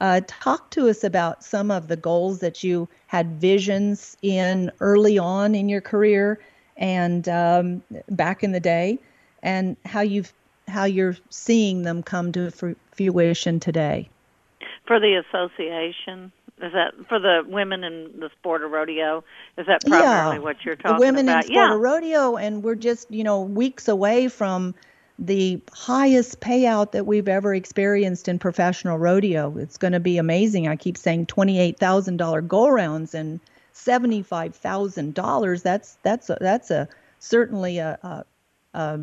Uh, talk to us about some of the goals that you had visions in early on in your career and um, back in the day, and how you've how you're seeing them come to fruition today. For the association, is that for the women in the sport of rodeo? Is that primarily yeah, what you're talking about? the women about? in sport yeah. of rodeo, and we're just you know weeks away from the highest payout that we've ever experienced in professional rodeo. It's going to be amazing. I keep saying twenty-eight thousand dollar go rounds and seventy-five thousand dollars. That's that's a, that's a certainly a, a, a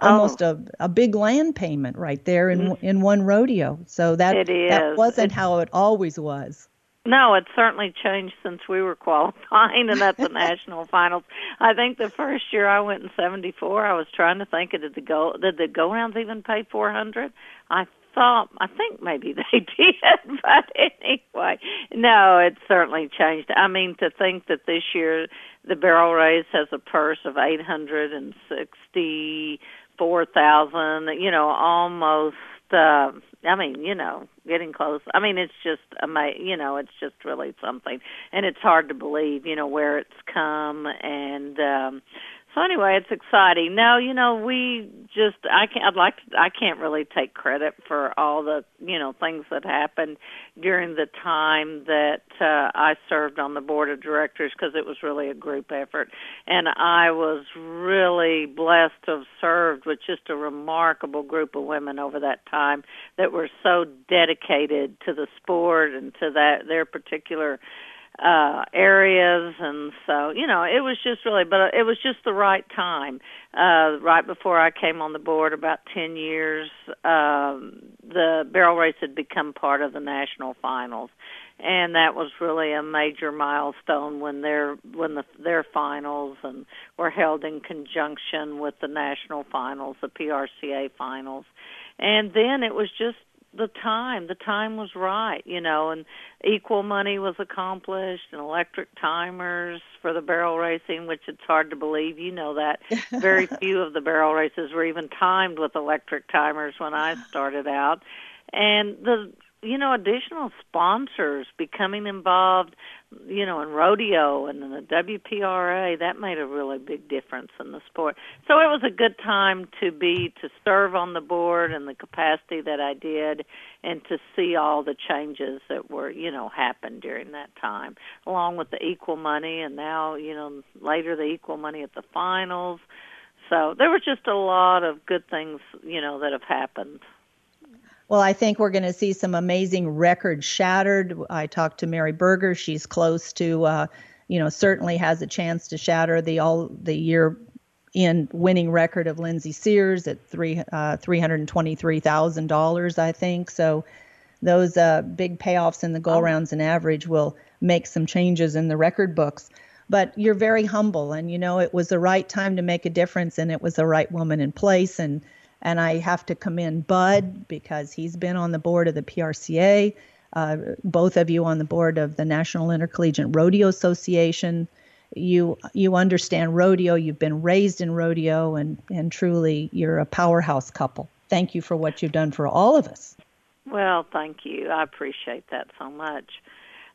almost oh. a, a big land payment right there in mm-hmm. in one rodeo. So that that wasn't how it always was. No, it's certainly changed since we were qualifying and at the national finals. I think the first year I went in '74, I was trying to think, did the go did the go rounds even pay 400? I thought, I think maybe they did, but anyway, no, it's certainly changed. I mean, to think that this year the barrel race has a purse of eight hundred and sixty-four thousand, you know, almost. uh I mean, you know, getting close. I mean, it's just amazing. You know, it's just really something, and it's hard to believe, you know, where it's come and. um so anyway, it's exciting. Now, you know, we just I can't I'd like to, I can't really take credit for all the, you know, things that happened during the time that uh I served on the board of directors because it was really a group effort and I was really blessed to have served with just a remarkable group of women over that time that were so dedicated to the sport and to that their particular uh areas and so you know it was just really but it was just the right time uh right before I came on the board about 10 years um the barrel race had become part of the national finals and that was really a major milestone when their when the their finals and were held in conjunction with the national finals the PRCA finals. And then it was just the time. The time was right you know and equal money was accomplished and electric timers for the barrel racing which it's hard to believe. You know that. Very few of the barrel races were even timed with electric timers when I started out. And the you know additional sponsors becoming involved you know in rodeo and in the WPRA that made a really big difference in the sport. So it was a good time to be to serve on the board in the capacity that I did and to see all the changes that were you know happened during that time along with the equal money and now you know later the equal money at the finals. So there was just a lot of good things you know that have happened Well, I think we're going to see some amazing records shattered. I talked to Mary Burger. She's close to, uh, you know, certainly has a chance to shatter the all the year in winning record of Lindsay Sears at three uh, three hundred twenty three thousand dollars, I think. So those uh, big payoffs in the go rounds and average will make some changes in the record books. But you're very humble, and you know it was the right time to make a difference, and it was the right woman in place, and and I have to commend Bud because he's been on the board of the PRCA, uh, both of you on the board of the National Intercollegiate Rodeo Association. You you understand rodeo. You've been raised in rodeo, and and truly you're a powerhouse couple. Thank you for what you've done for all of us. Well, thank you. I appreciate that so much.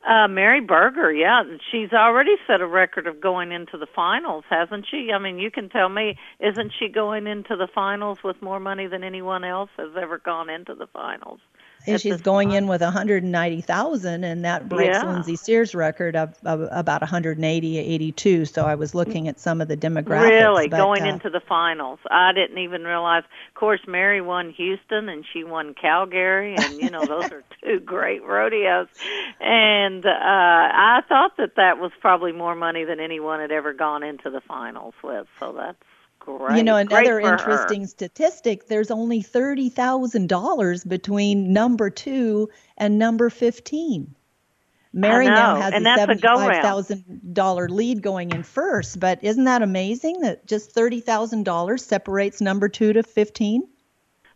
Uh, Mary Burger, yeah, she's already set a record of going into the finals, hasn't she? I mean, you can tell me, isn't she going into the finals with more money than anyone else has ever gone into the finals? And she's going in with 190,000, and that breaks Yeah. Lindsay Sears' record of, of about 180, 82. So I was looking at some of the demographics. Really, but, going uh, into the finals. I didn't even realize. Of course, Mary won Houston and she won Calgary, and you know those are two great rodeos. And uh I thought that that was probably more money than anyone had ever gone into the finals with. So that's great. You know, another for her. interesting statistic there's only $30,000 between number two and number 15. Mary now has and a that's a go-round. $75,000 lead going in first, but isn't that amazing that just $30,000 separates number two to 15?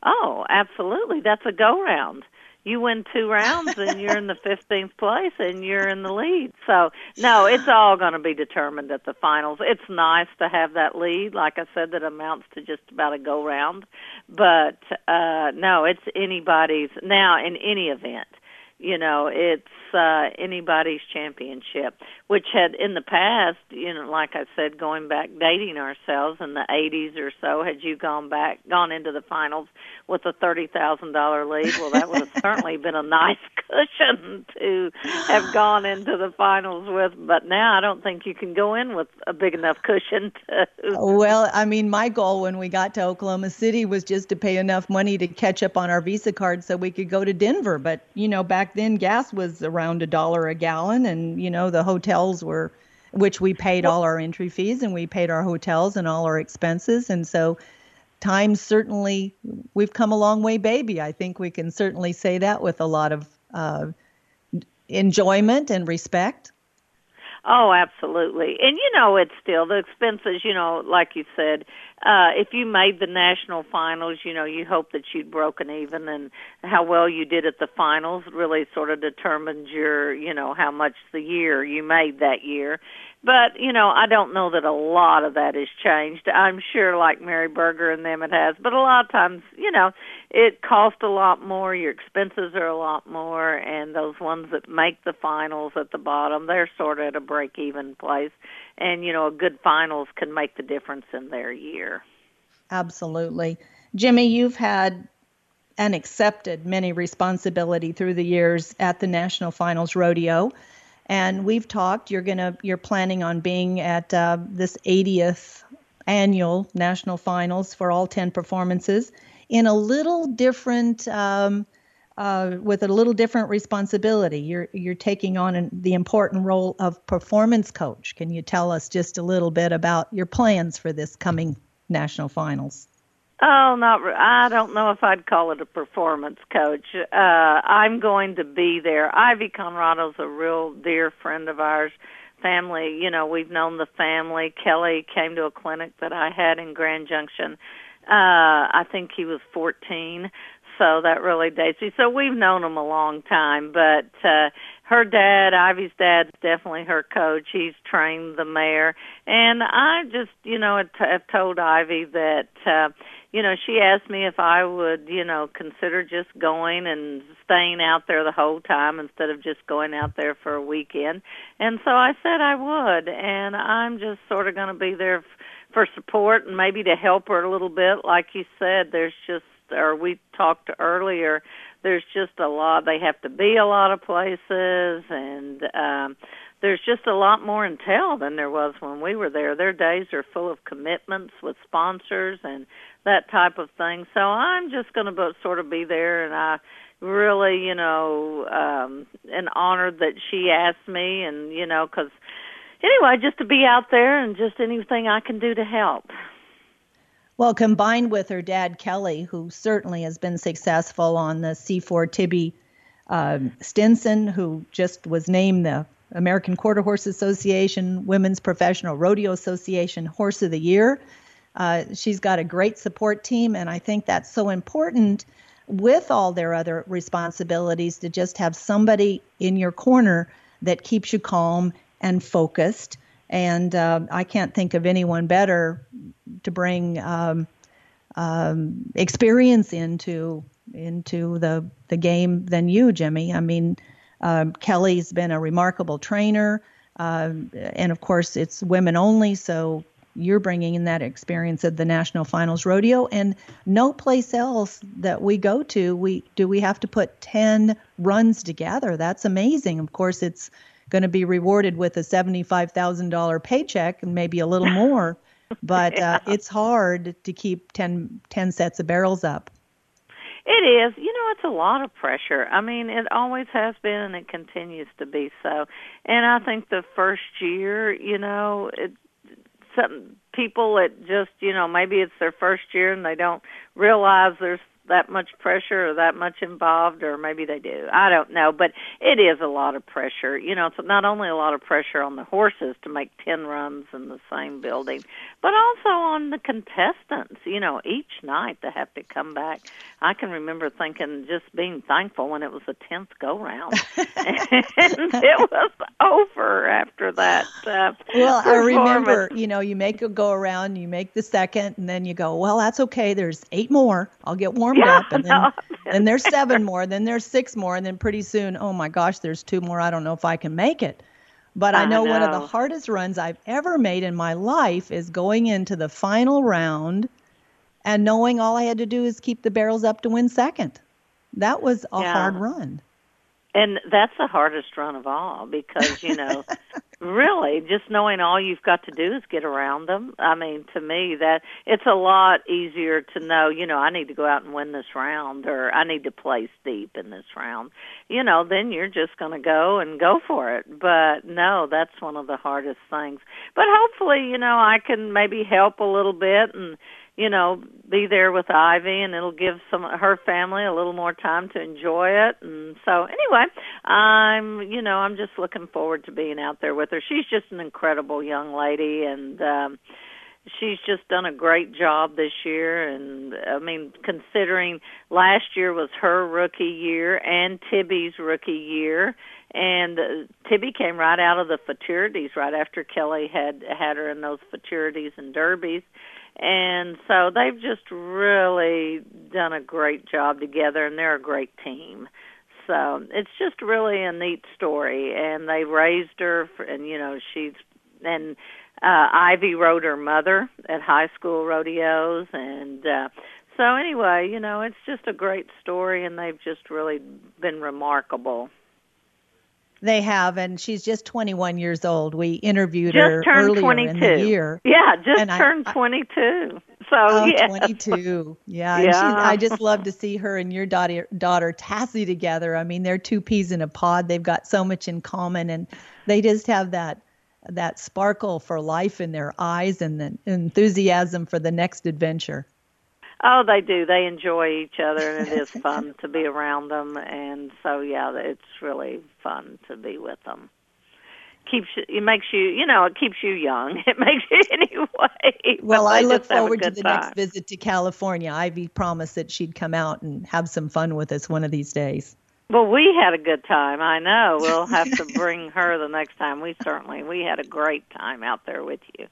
Oh, absolutely. That's a go round. You win two rounds and you're in the 15th place and you're in the lead. So, no, it's all going to be determined at the finals. It's nice to have that lead, like I said, that amounts to just about a go round. But, uh, no, it's anybody's, now in any event, you know, it's, uh, anybody's championship, which had in the past, you know, like I said, going back dating ourselves in the 80s or so, had you gone back, gone into the finals with a thirty thousand dollar lead, well, that would have certainly been a nice cushion to have gone into the finals with. But now I don't think you can go in with a big enough cushion to. Well, I mean, my goal when we got to Oklahoma City was just to pay enough money to catch up on our Visa card so we could go to Denver. But, you know, back then gas was around a dollar a gallon, and, you know, the hotels were, which we paid all our entry fees and we paid our hotels and all our expenses. And so times certainly, we've come a long way, baby. I think we can certainly say that with a lot of uh, enjoyment and respect? Oh, absolutely. And you know, it's still the expenses, you know, like you said, uh if you made the national finals, you know, you hope that you'd broken even and how well you did at the finals really sort of determines your, you know, how much the year you made that year. But, you know, I don't know that a lot of that has changed. I'm sure like Mary Burger and them it has, but a lot of times, you know, it costs a lot more, your expenses are a lot more, and those ones that make the finals at the bottom, they're sort of at a break even place. And, you know, a good finals can make the difference in their year. Absolutely. Jimmie, you've had and accepted many responsibility through the years at the National Finals Rodeo. And we've talked. You're gonna. You're planning on being at uh, this 80th annual national finals for all 10 performances in a little different. Um, uh, with a little different responsibility. You're you're taking on an, the important role of performance coach. Can you tell us just a little bit about your plans for this coming national finals? Oh, not. re- I don't know if I'd call it a performance coach. Uh, I'm going to be there. Ivy Conrado's a real dear friend of ours. Family, you know, we've known the family. Kelly came to a clinic that I had in Grand Junction. Uh, I think he was 14, so that really dates me. So we've known him a long time, but uh her dad, Ivy's dad's definitely her coach. He's trained the mayor, and I just, you know, have told Ivy that, uh, you know, she asked me if I would, you know, consider just going and staying out there the whole time instead of just going out there for a weekend, and so I said I would, and I'm just sort of going to be there. F- for support and maybe to help her a little bit like you said there's just or we talked earlier there's just a lot they have to be a lot of places and um there's just a lot more entail than there was when we were there their days are full of commitments with sponsors and that type of thing so i'm just going to sort of be there and i really you know um and honored that she asked me and you know cuz anyway just to be out there and just anything i can do to help Well, combined with her dad, Kelly, who certainly has been successful on the C4 Tibby um, Stinson, who just was named the American Quarter Horse Association, Women's Professional Rodeo Association Horse of the Year. Uh, she's got a great support team, and I think that's so important with all their other responsibilities to just have somebody in your corner that keeps you calm and focused. And uh, I can't think of anyone better to bring um, um, experience into into the the game than you, Jimmie. I mean, um, Kelly's been a remarkable trainer, um, and of course, it's women only. So you're bringing in that experience at the National Finals Rodeo, and no place else that we go to, we do we have to put ten runs together. That's amazing. Of course, it's going to be rewarded with a seventy-five thousand dollar paycheck and maybe a little more. But uh, it's hard to keep 10, 10 sets of barrels up. It is. You know, it's a lot of pressure. I mean, it always has been and it continues to be so. And I think the first year, you know, it some people that just, you know, maybe it's their first year and they don't realize there's that much pressure or that much involved or maybe they do. I don't know, but it is a lot of pressure. You know, it's not only a lot of pressure on the horses to make 10 runs in the same building, but also on the contestants, you know, each night to have to come back. I can remember thinking just being thankful when it was the 10th go round. and it was over after that. Uh, Well, I remember, you know, you make a go around, you make the second, and then you go, well, that's okay. There's eight more. I'll get Yeah, up, and then no. then there's seven more, then there's six more, and then pretty soon, oh my gosh, there's two more. I don't know if I can make it. But I I know, one of the hardest runs I've ever made in my life is going into the final round and knowing all I had to do is keep the barrels up to win second. That was a Yeah. hard run. And that's the hardest run of all because, you know, really just knowing all you've got to do is get around them. I mean, to me that it's a lot easier to know, you know, I need to go out and win this round or I need to place deep in this round. You know, then you're just going to go and go for it. But no, that's one of the hardest things. But hopefully, you know, I can maybe help a little bit and you know, be there with Ivy, and it'll give some her family a little more time to enjoy it. And so, anyway, I'm, you know, I'm just looking forward to being out there with her. She's just an incredible young lady, and um, she's just done a great job this year. And I mean, considering last year was her rookie year and Tibby's rookie year. And uh, Tibby came right out of the futurities right after Kelly had had her in those futurities and derbies and so they've just really done a great job together and they're a great team so it's just really a neat story and they raised her for, and you know she's and uh Ivy rode her mother at high school rodeos and uh so anyway, you know, it's just a great story and they've just really been remarkable. They have, and she's just 21 years old. We interviewed just her turned earlier 22. in the year. Yeah, just turned I- 22. So Oh, yeah. 22. Yeah. Yeah. I just love to see her and your daughter, daughter Tassie together. I mean, they're two peas in a pod. They've got so much in common, and they just have that that sparkle for life in their eyes and the enthusiasm for the next adventure. Oh, they do. They enjoy each other, and it is fun to be around them. And so, yeah, it's really fun to be with them. Keeps you, it makes you, you know, it keeps you young. It makes you anyway. Well, I look just have a forward to the time. next visit to California. Ivy promised that she'd come out and have some fun with us one of these days. Well, we had a good time. I know. We'll have to bring her the next time. We certainly we had a great time out there with you.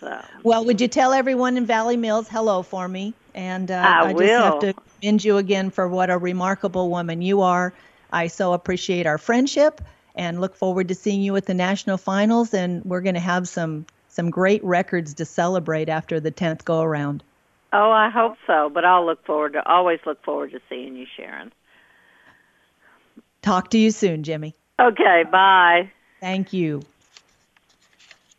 So Well, would you tell everyone in Valley Mills hello for me? And uh, I just have to commend you again for what a remarkable woman you are. I so appreciate our friendship and look forward to seeing you at the national finals. And we're going to have some some great records to celebrate after the tenth go around. Oh, I hope so. But I'll look forward to always look forward to seeing you, Sharon. Talk to you soon, Jimmie. Okay, bye. Thank you.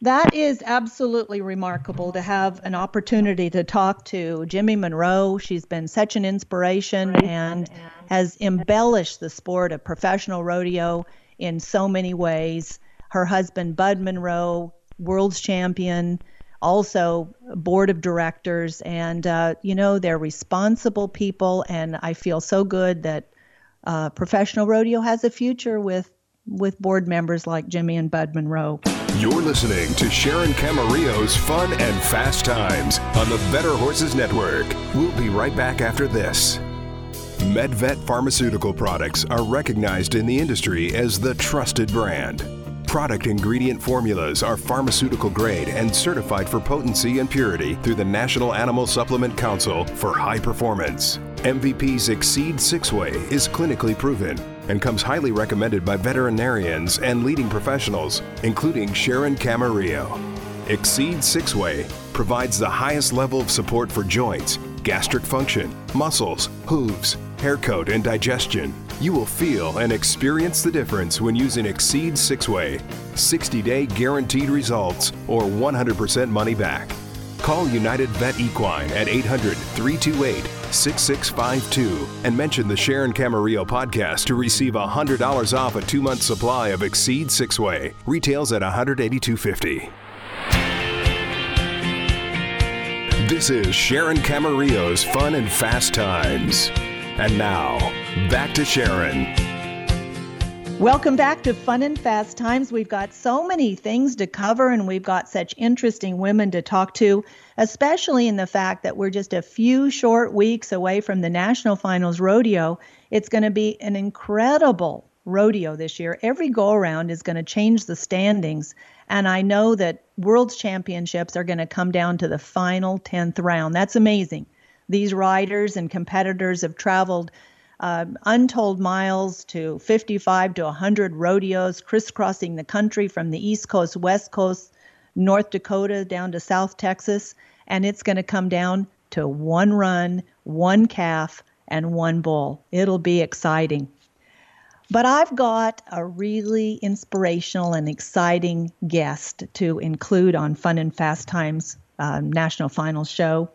That is absolutely remarkable to have an opportunity to talk to Jimmie Munroe. She's been such an inspiration and has embellished the sport of professional rodeo in so many ways. Her husband, Bud Munroe, world's champion, also board of directors, and uh, you know they're responsible people. And I feel so good that uh, professional rodeo has a future with with board members like Jimmie and Bud Munroe. You're listening to Sharon Camarillo's Fun and Fast Times on the Better Horses Network. We'll be right back after this. MedVet Pharmaceutical products are recognized in the industry as the trusted brand. Product ingredient formulas are pharmaceutical grade and certified for potency and purity through the National Animal Supplement Council for high performance. MVP's Exceed Six Way is clinically proven and comes highly recommended by veterinarians and leading professionals, including Sharon Camarillo. Exceed Six Way provides the highest level of support for joints, gastric function, muscles, hooves, hair coat, and digestion. You will feel and experience the difference when using Exceed Six Way. 60 day guaranteed results or 100% money back. Call United Vet Equine at 800 328 6652 and mention the Sharon Camarillo podcast to receive $100 off a two month supply of Exceed Six Way. Retails at $182.50. This is Sharon Camarillo's Fun and Fast Times. And now, back to Sharon. Welcome back to Fun and Fast Times. We've got so many things to cover, and we've got such interesting women to talk to, especially in the fact that we're just a few short weeks away from the National Finals Rodeo. It's going to be an incredible rodeo this year. Every go around is going to change the standings, and I know that World Championships are going to come down to the final 10th round. That's amazing. These riders and competitors have traveled um, untold miles to 55 to 100 rodeos crisscrossing the country from the East Coast, West Coast, North Dakota down to South Texas. And it's going to come down to one run, one calf, and one bull. It'll be exciting. But I've got a really inspirational and exciting guest to include on Fun and Fast Times um, National Finals show.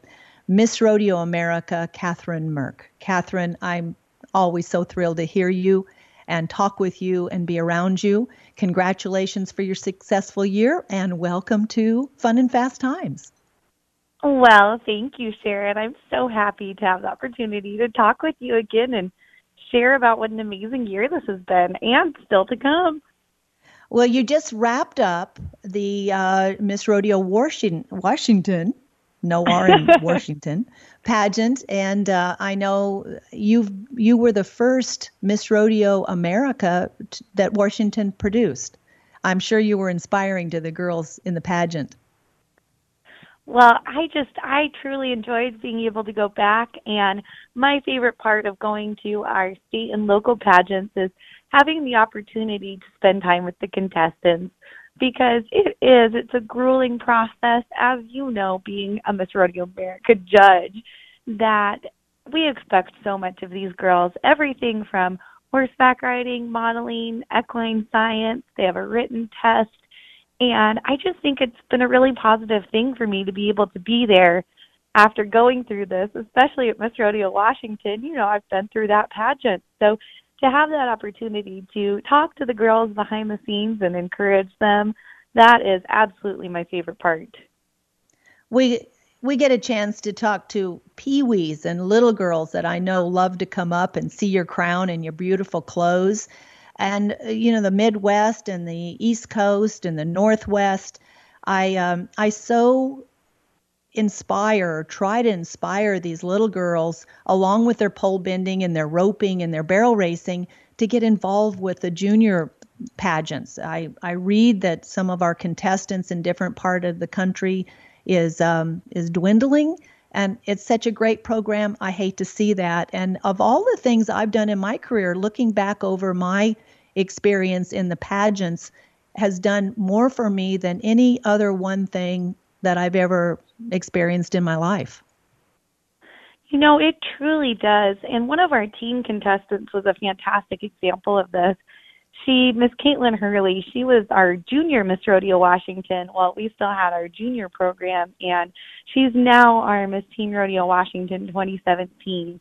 Miss Rodeo America, Kathryn Merck. Kathryn, I'm always so thrilled to hear you and talk with you and be around you. Congratulations for your successful year and welcome to Fun and Fast Times. Well, thank you, Sharon. I'm so happy to have the opportunity to talk with you again and share about what an amazing year this has been and still to come. Well, you just wrapped up the uh, Miss Rodeo Washington, Washington, no R in Washington pageant, and uh, I know you you were the first Miss Rodeo America t- that Washington produced. I'm sure you were inspiring to the girls in the pageant. Well, I just, I truly enjoyed being able to go back. And my favorite part of going to our state and local pageants is having the opportunity to spend time with the contestants because it is, it's a grueling process, as you know, being a Miss Rodeo America judge, that we expect so much of these girls. Everything from horseback riding, modeling, equine science, they have a written test and I just think it's been a really positive thing for me to be able to be there after going through this, especially at Miss Rodeo Washington. You know, I've been through that pageant. So to have that opportunity to talk to the girls behind the scenes and encourage them, that is absolutely my favorite part. We we get a chance to talk to peewees and little girls that I know love to come up and see your crown and your beautiful clothes and uh, you know the Midwest and the East Coast and the Northwest. I um, I so inspire, try to inspire these little girls along with their pole bending and their roping and their barrel racing to get involved with the junior pageants. I, I read that some of our contestants in different part of the country is um, is dwindling and it's such a great program. I hate to see that. And of all the things I've done in my career, looking back over my experience in the pageants has done more for me than any other one thing that I've ever experienced in my life. You know, it truly does. And one of our teen contestants was a fantastic example of this. She, Miss Caitlin Hurley, she was our junior Miss Rodeo Washington. Well, we still had our junior program, and she's now our Miss Teen Rodeo Washington 2017.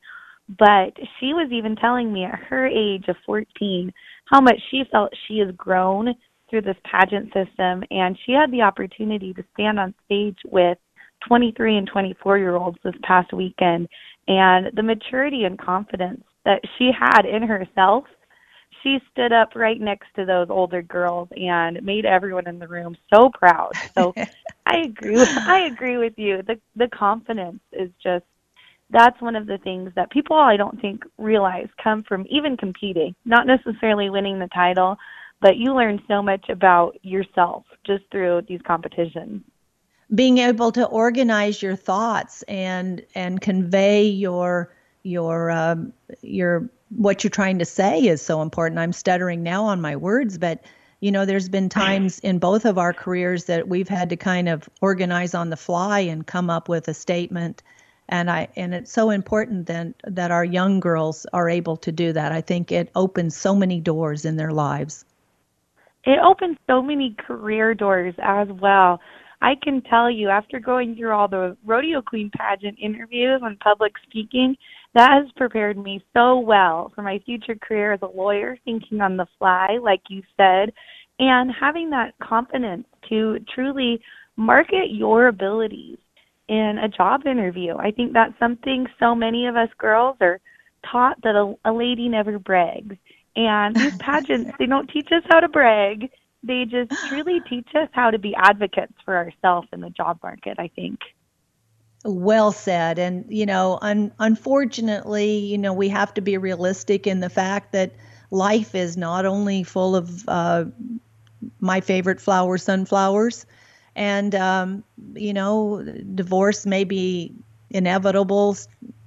But she was even telling me at her age of 14 how much she felt she has grown through this pageant system, and she had the opportunity to stand on stage with 23 and 24 year olds this past weekend, and the maturity and confidence that she had in herself she stood up right next to those older girls and made everyone in the room so proud. So I agree with, I agree with you. The the confidence is just that's one of the things that people I don't think realize come from even competing, not necessarily winning the title, but you learn so much about yourself just through these competitions. Being able to organize your thoughts and and convey your your um, your what you're trying to say is so important. I'm stuttering now on my words, but you know, there's been times in both of our careers that we've had to kind of organize on the fly and come up with a statement. And I and it's so important that that our young girls are able to do that. I think it opens so many doors in their lives. It opens so many career doors as well. I can tell you after going through all the rodeo queen pageant interviews and public speaking, that has prepared me so well for my future career as a lawyer, thinking on the fly, like you said, and having that confidence to truly market your abilities in a job interview. I think that's something so many of us girls are taught that a, a lady never brags. And these pageants, they don't teach us how to brag. They just truly teach us how to be advocates for ourselves in the job market, I think. Well said. And, you know, un- unfortunately, you know, we have to be realistic in the fact that life is not only full of uh, my favorite flower, sunflowers, and, um, you know, divorce may be inevitable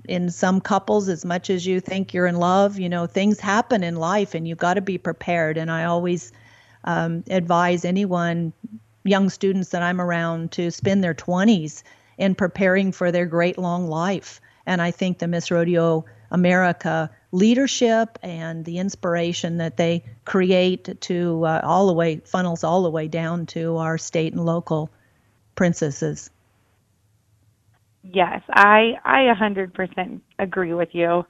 in some couples as much as you think you're in love. You know, things happen in life and you've got to be prepared. And I always um, advise anyone, young students that I'm around, to spend their 20s in preparing for their great long life. And I think the Miss Rodeo America leadership and the inspiration that they create to uh, all the way funnels all the way down to our state and local princesses. Yes, I I 100% agree with you.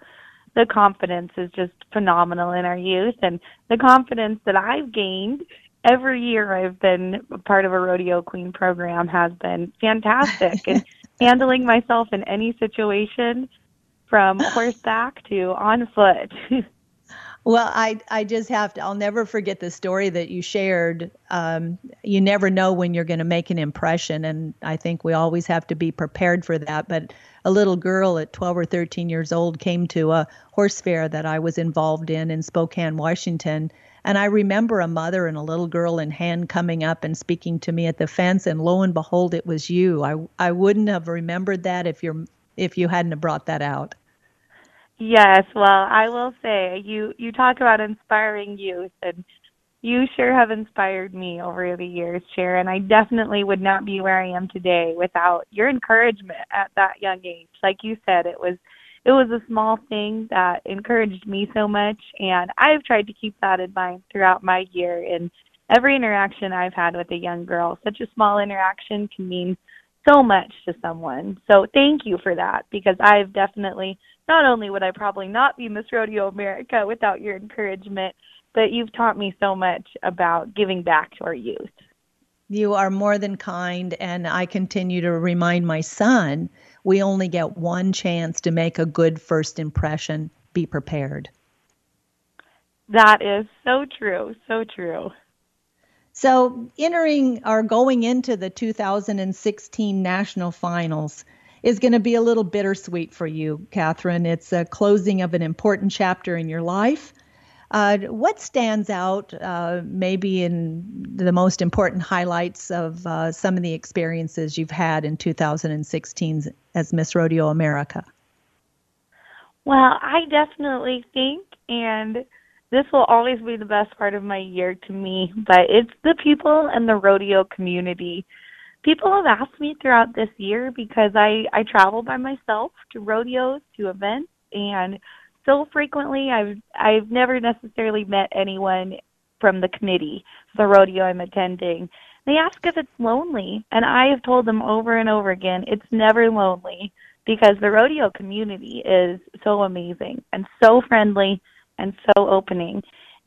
The confidence is just phenomenal in our youth and the confidence that I've gained every year I've been part of a rodeo queen program has been fantastic and handling myself in any situation from horseback to on foot. Well, I I just have to. I'll never forget the story that you shared. Um, you never know when you're going to make an impression, and I think we always have to be prepared for that. But a little girl at 12 or 13 years old came to a horse fair that I was involved in in Spokane, Washington, and I remember a mother and a little girl in hand coming up and speaking to me at the fence, and lo and behold, it was you. I I wouldn't have remembered that if you're if you hadn't have brought that out. Yes, well, I will say you you talk about inspiring youth and you sure have inspired me over the years, Sharon. I definitely would not be where I am today without your encouragement at that young age. Like you said, it was it was a small thing that encouraged me so much and I've tried to keep that in mind throughout my year and every interaction I've had with a young girl. Such a small interaction can mean so much to someone. So thank you for that because I've definitely not only would I probably not be Miss Rodeo America without your encouragement, but you've taught me so much about giving back to our youth. You are more than kind, and I continue to remind my son we only get one chance to make a good first impression. Be prepared. That is so true, so true. So, entering or going into the 2016 national finals, is going to be a little bittersweet for you, Kathryn. It's a closing of an important chapter in your life. Uh, what stands out, uh, maybe in the most important highlights of uh, some of the experiences you've had in 2016 as Miss Rodeo America? Well, I definitely think, and this will always be the best part of my year to me, but it's the people and the rodeo community people have asked me throughout this year because I I travel by myself to rodeos, to events, and so frequently I've I've never necessarily met anyone from the committee, the rodeo I'm attending. They ask if it's lonely, and I have told them over and over again it's never lonely because the rodeo community is so amazing and so friendly and so opening.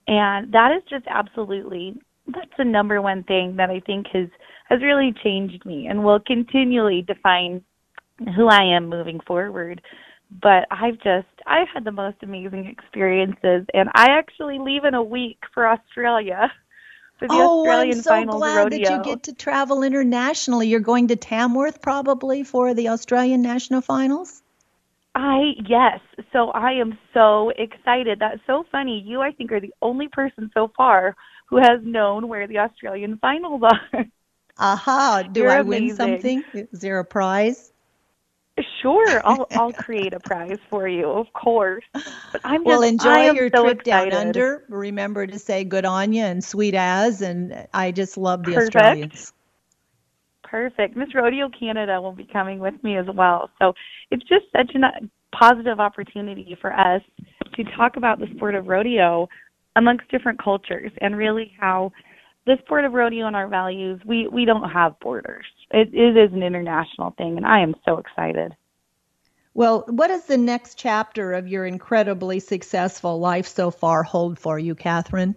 And that is just absolutely that's the number one thing that I think has has really changed me and will continually define who I am moving forward. But I've just I've had the most amazing experiences and I actually leave in a week for Australia. For the oh, Australian I'm so Finals glad rodeo. that you get to travel internationally. You're going to Tamworth probably for the Australian National Finals. I yes. So I am so excited. That's so funny. You I think are the only person so far who has known where the Australian finals are. Aha! Do You're I win something? Is there a prize? Sure, I'll I'll create a prize for you, of course. But I'm just, Well, enjoy your so trip down under. Remember to say good on you and sweet as, and I just love the Perfect. Australians. Perfect. Miss Rodeo Canada will be coming with me as well. So it's just such a positive opportunity for us to talk about the sport of rodeo amongst different cultures and really how the sport of rodeo and our values, we, we don't have borders. It, it is an international thing, and I am so excited. Well, what does the next chapter of your incredibly successful life so far hold for you, Kathryn?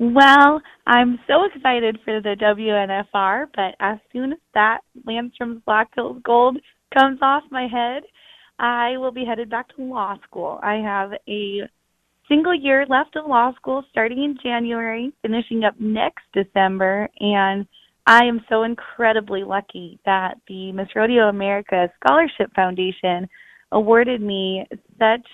Well, I'm so excited for the WNFR, but as soon as that Landstrom's Black Hills Gold comes off my head, I will be headed back to law school. I have a single year left of law school starting in January, finishing up next December, and I am so incredibly lucky that the Miss Rodeo America Scholarship Foundation awarded me such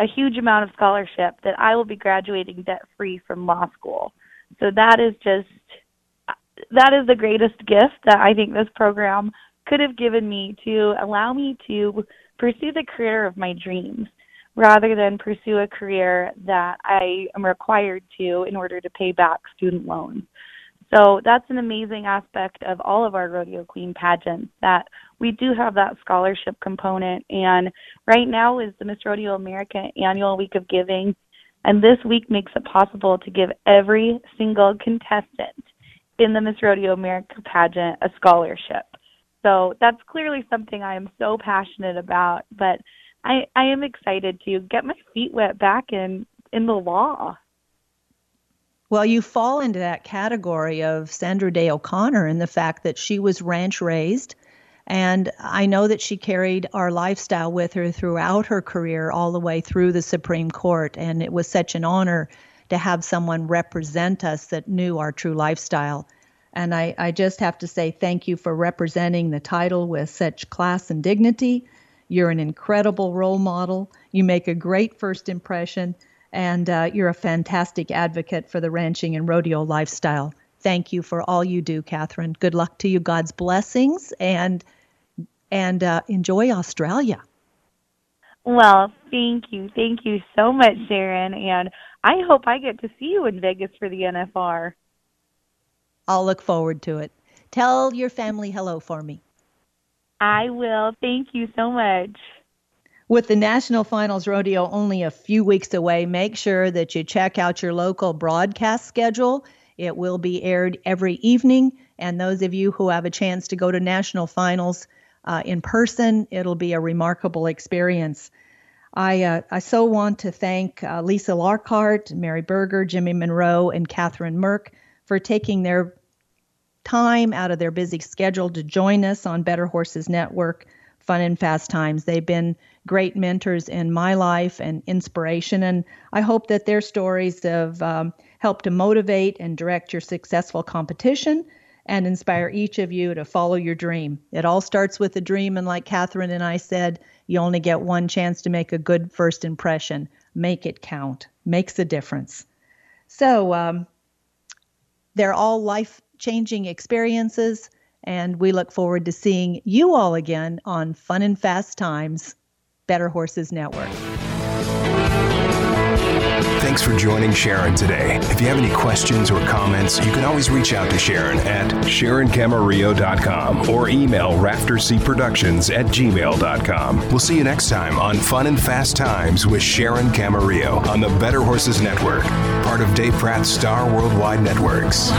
a huge amount of scholarship that I will be graduating debt free from law school. So that is just that is the greatest gift that I think this program could have given me to allow me to pursue the career of my dreams rather than pursue a career that I am required to in order to pay back student loans. So that's an amazing aspect of all of our Rodeo Queen pageants that we do have that scholarship component. And right now is the Miss Rodeo America Annual Week of Giving. And this week makes it possible to give every single contestant in the Miss Rodeo America pageant a scholarship. So that's clearly something I am so passionate about. But I, I am excited to get my feet wet back in, in the law. Well, you fall into that category of Sandra Day O'Connor in the fact that she was ranch raised And I know that she carried our lifestyle with her throughout her career, all the way through the Supreme Court. And it was such an honor to have someone represent us that knew our true lifestyle. And I, I just have to say thank you for representing the title with such class and dignity. You're an incredible role model. You make a great first impression, and uh, you're a fantastic advocate for the ranching and rodeo lifestyle. Thank you for all you do, Kathryn. Good luck to you. God's blessings, and and uh, enjoy Australia. Well, thank you. Thank you so much, Sharon. And I hope I get to see you in Vegas for the NFR. I'll look forward to it. Tell your family hello for me. I will. Thank you so much. With the National Finals Rodeo only a few weeks away, make sure that you check out your local broadcast schedule. It will be aired every evening. And those of you who have a chance to go to National Finals uh, in person, it'll be a remarkable experience. I, uh, I so want to thank uh, Lisa Lockhart, Mary Burger, Jimmie Munroe, and Kathryn Merck for taking their time out of their busy schedule to join us on Better Horses Network, Fun and Fast Times. They've been great mentors in my life and inspiration, and I hope that their stories have um, helped to motivate and direct your successful competition and inspire each of you to follow your dream. It all starts with a dream, and like Kathryn and I said, you only get one chance to make a good first impression. Make it count, makes a difference. So, um, they're all life changing experiences, and we look forward to seeing you all again on Fun and Fast Times, Better Horses Network. Thanks for joining Sharon today. If you have any questions or comments, you can always reach out to Sharon at SharonCamarillo.com or email RafterCProductions at gmail.com. We'll see you next time on Fun and Fast Times with Sharon Camarillo on the Better Horses Network, part of Dave Pratt's Star Worldwide Networks.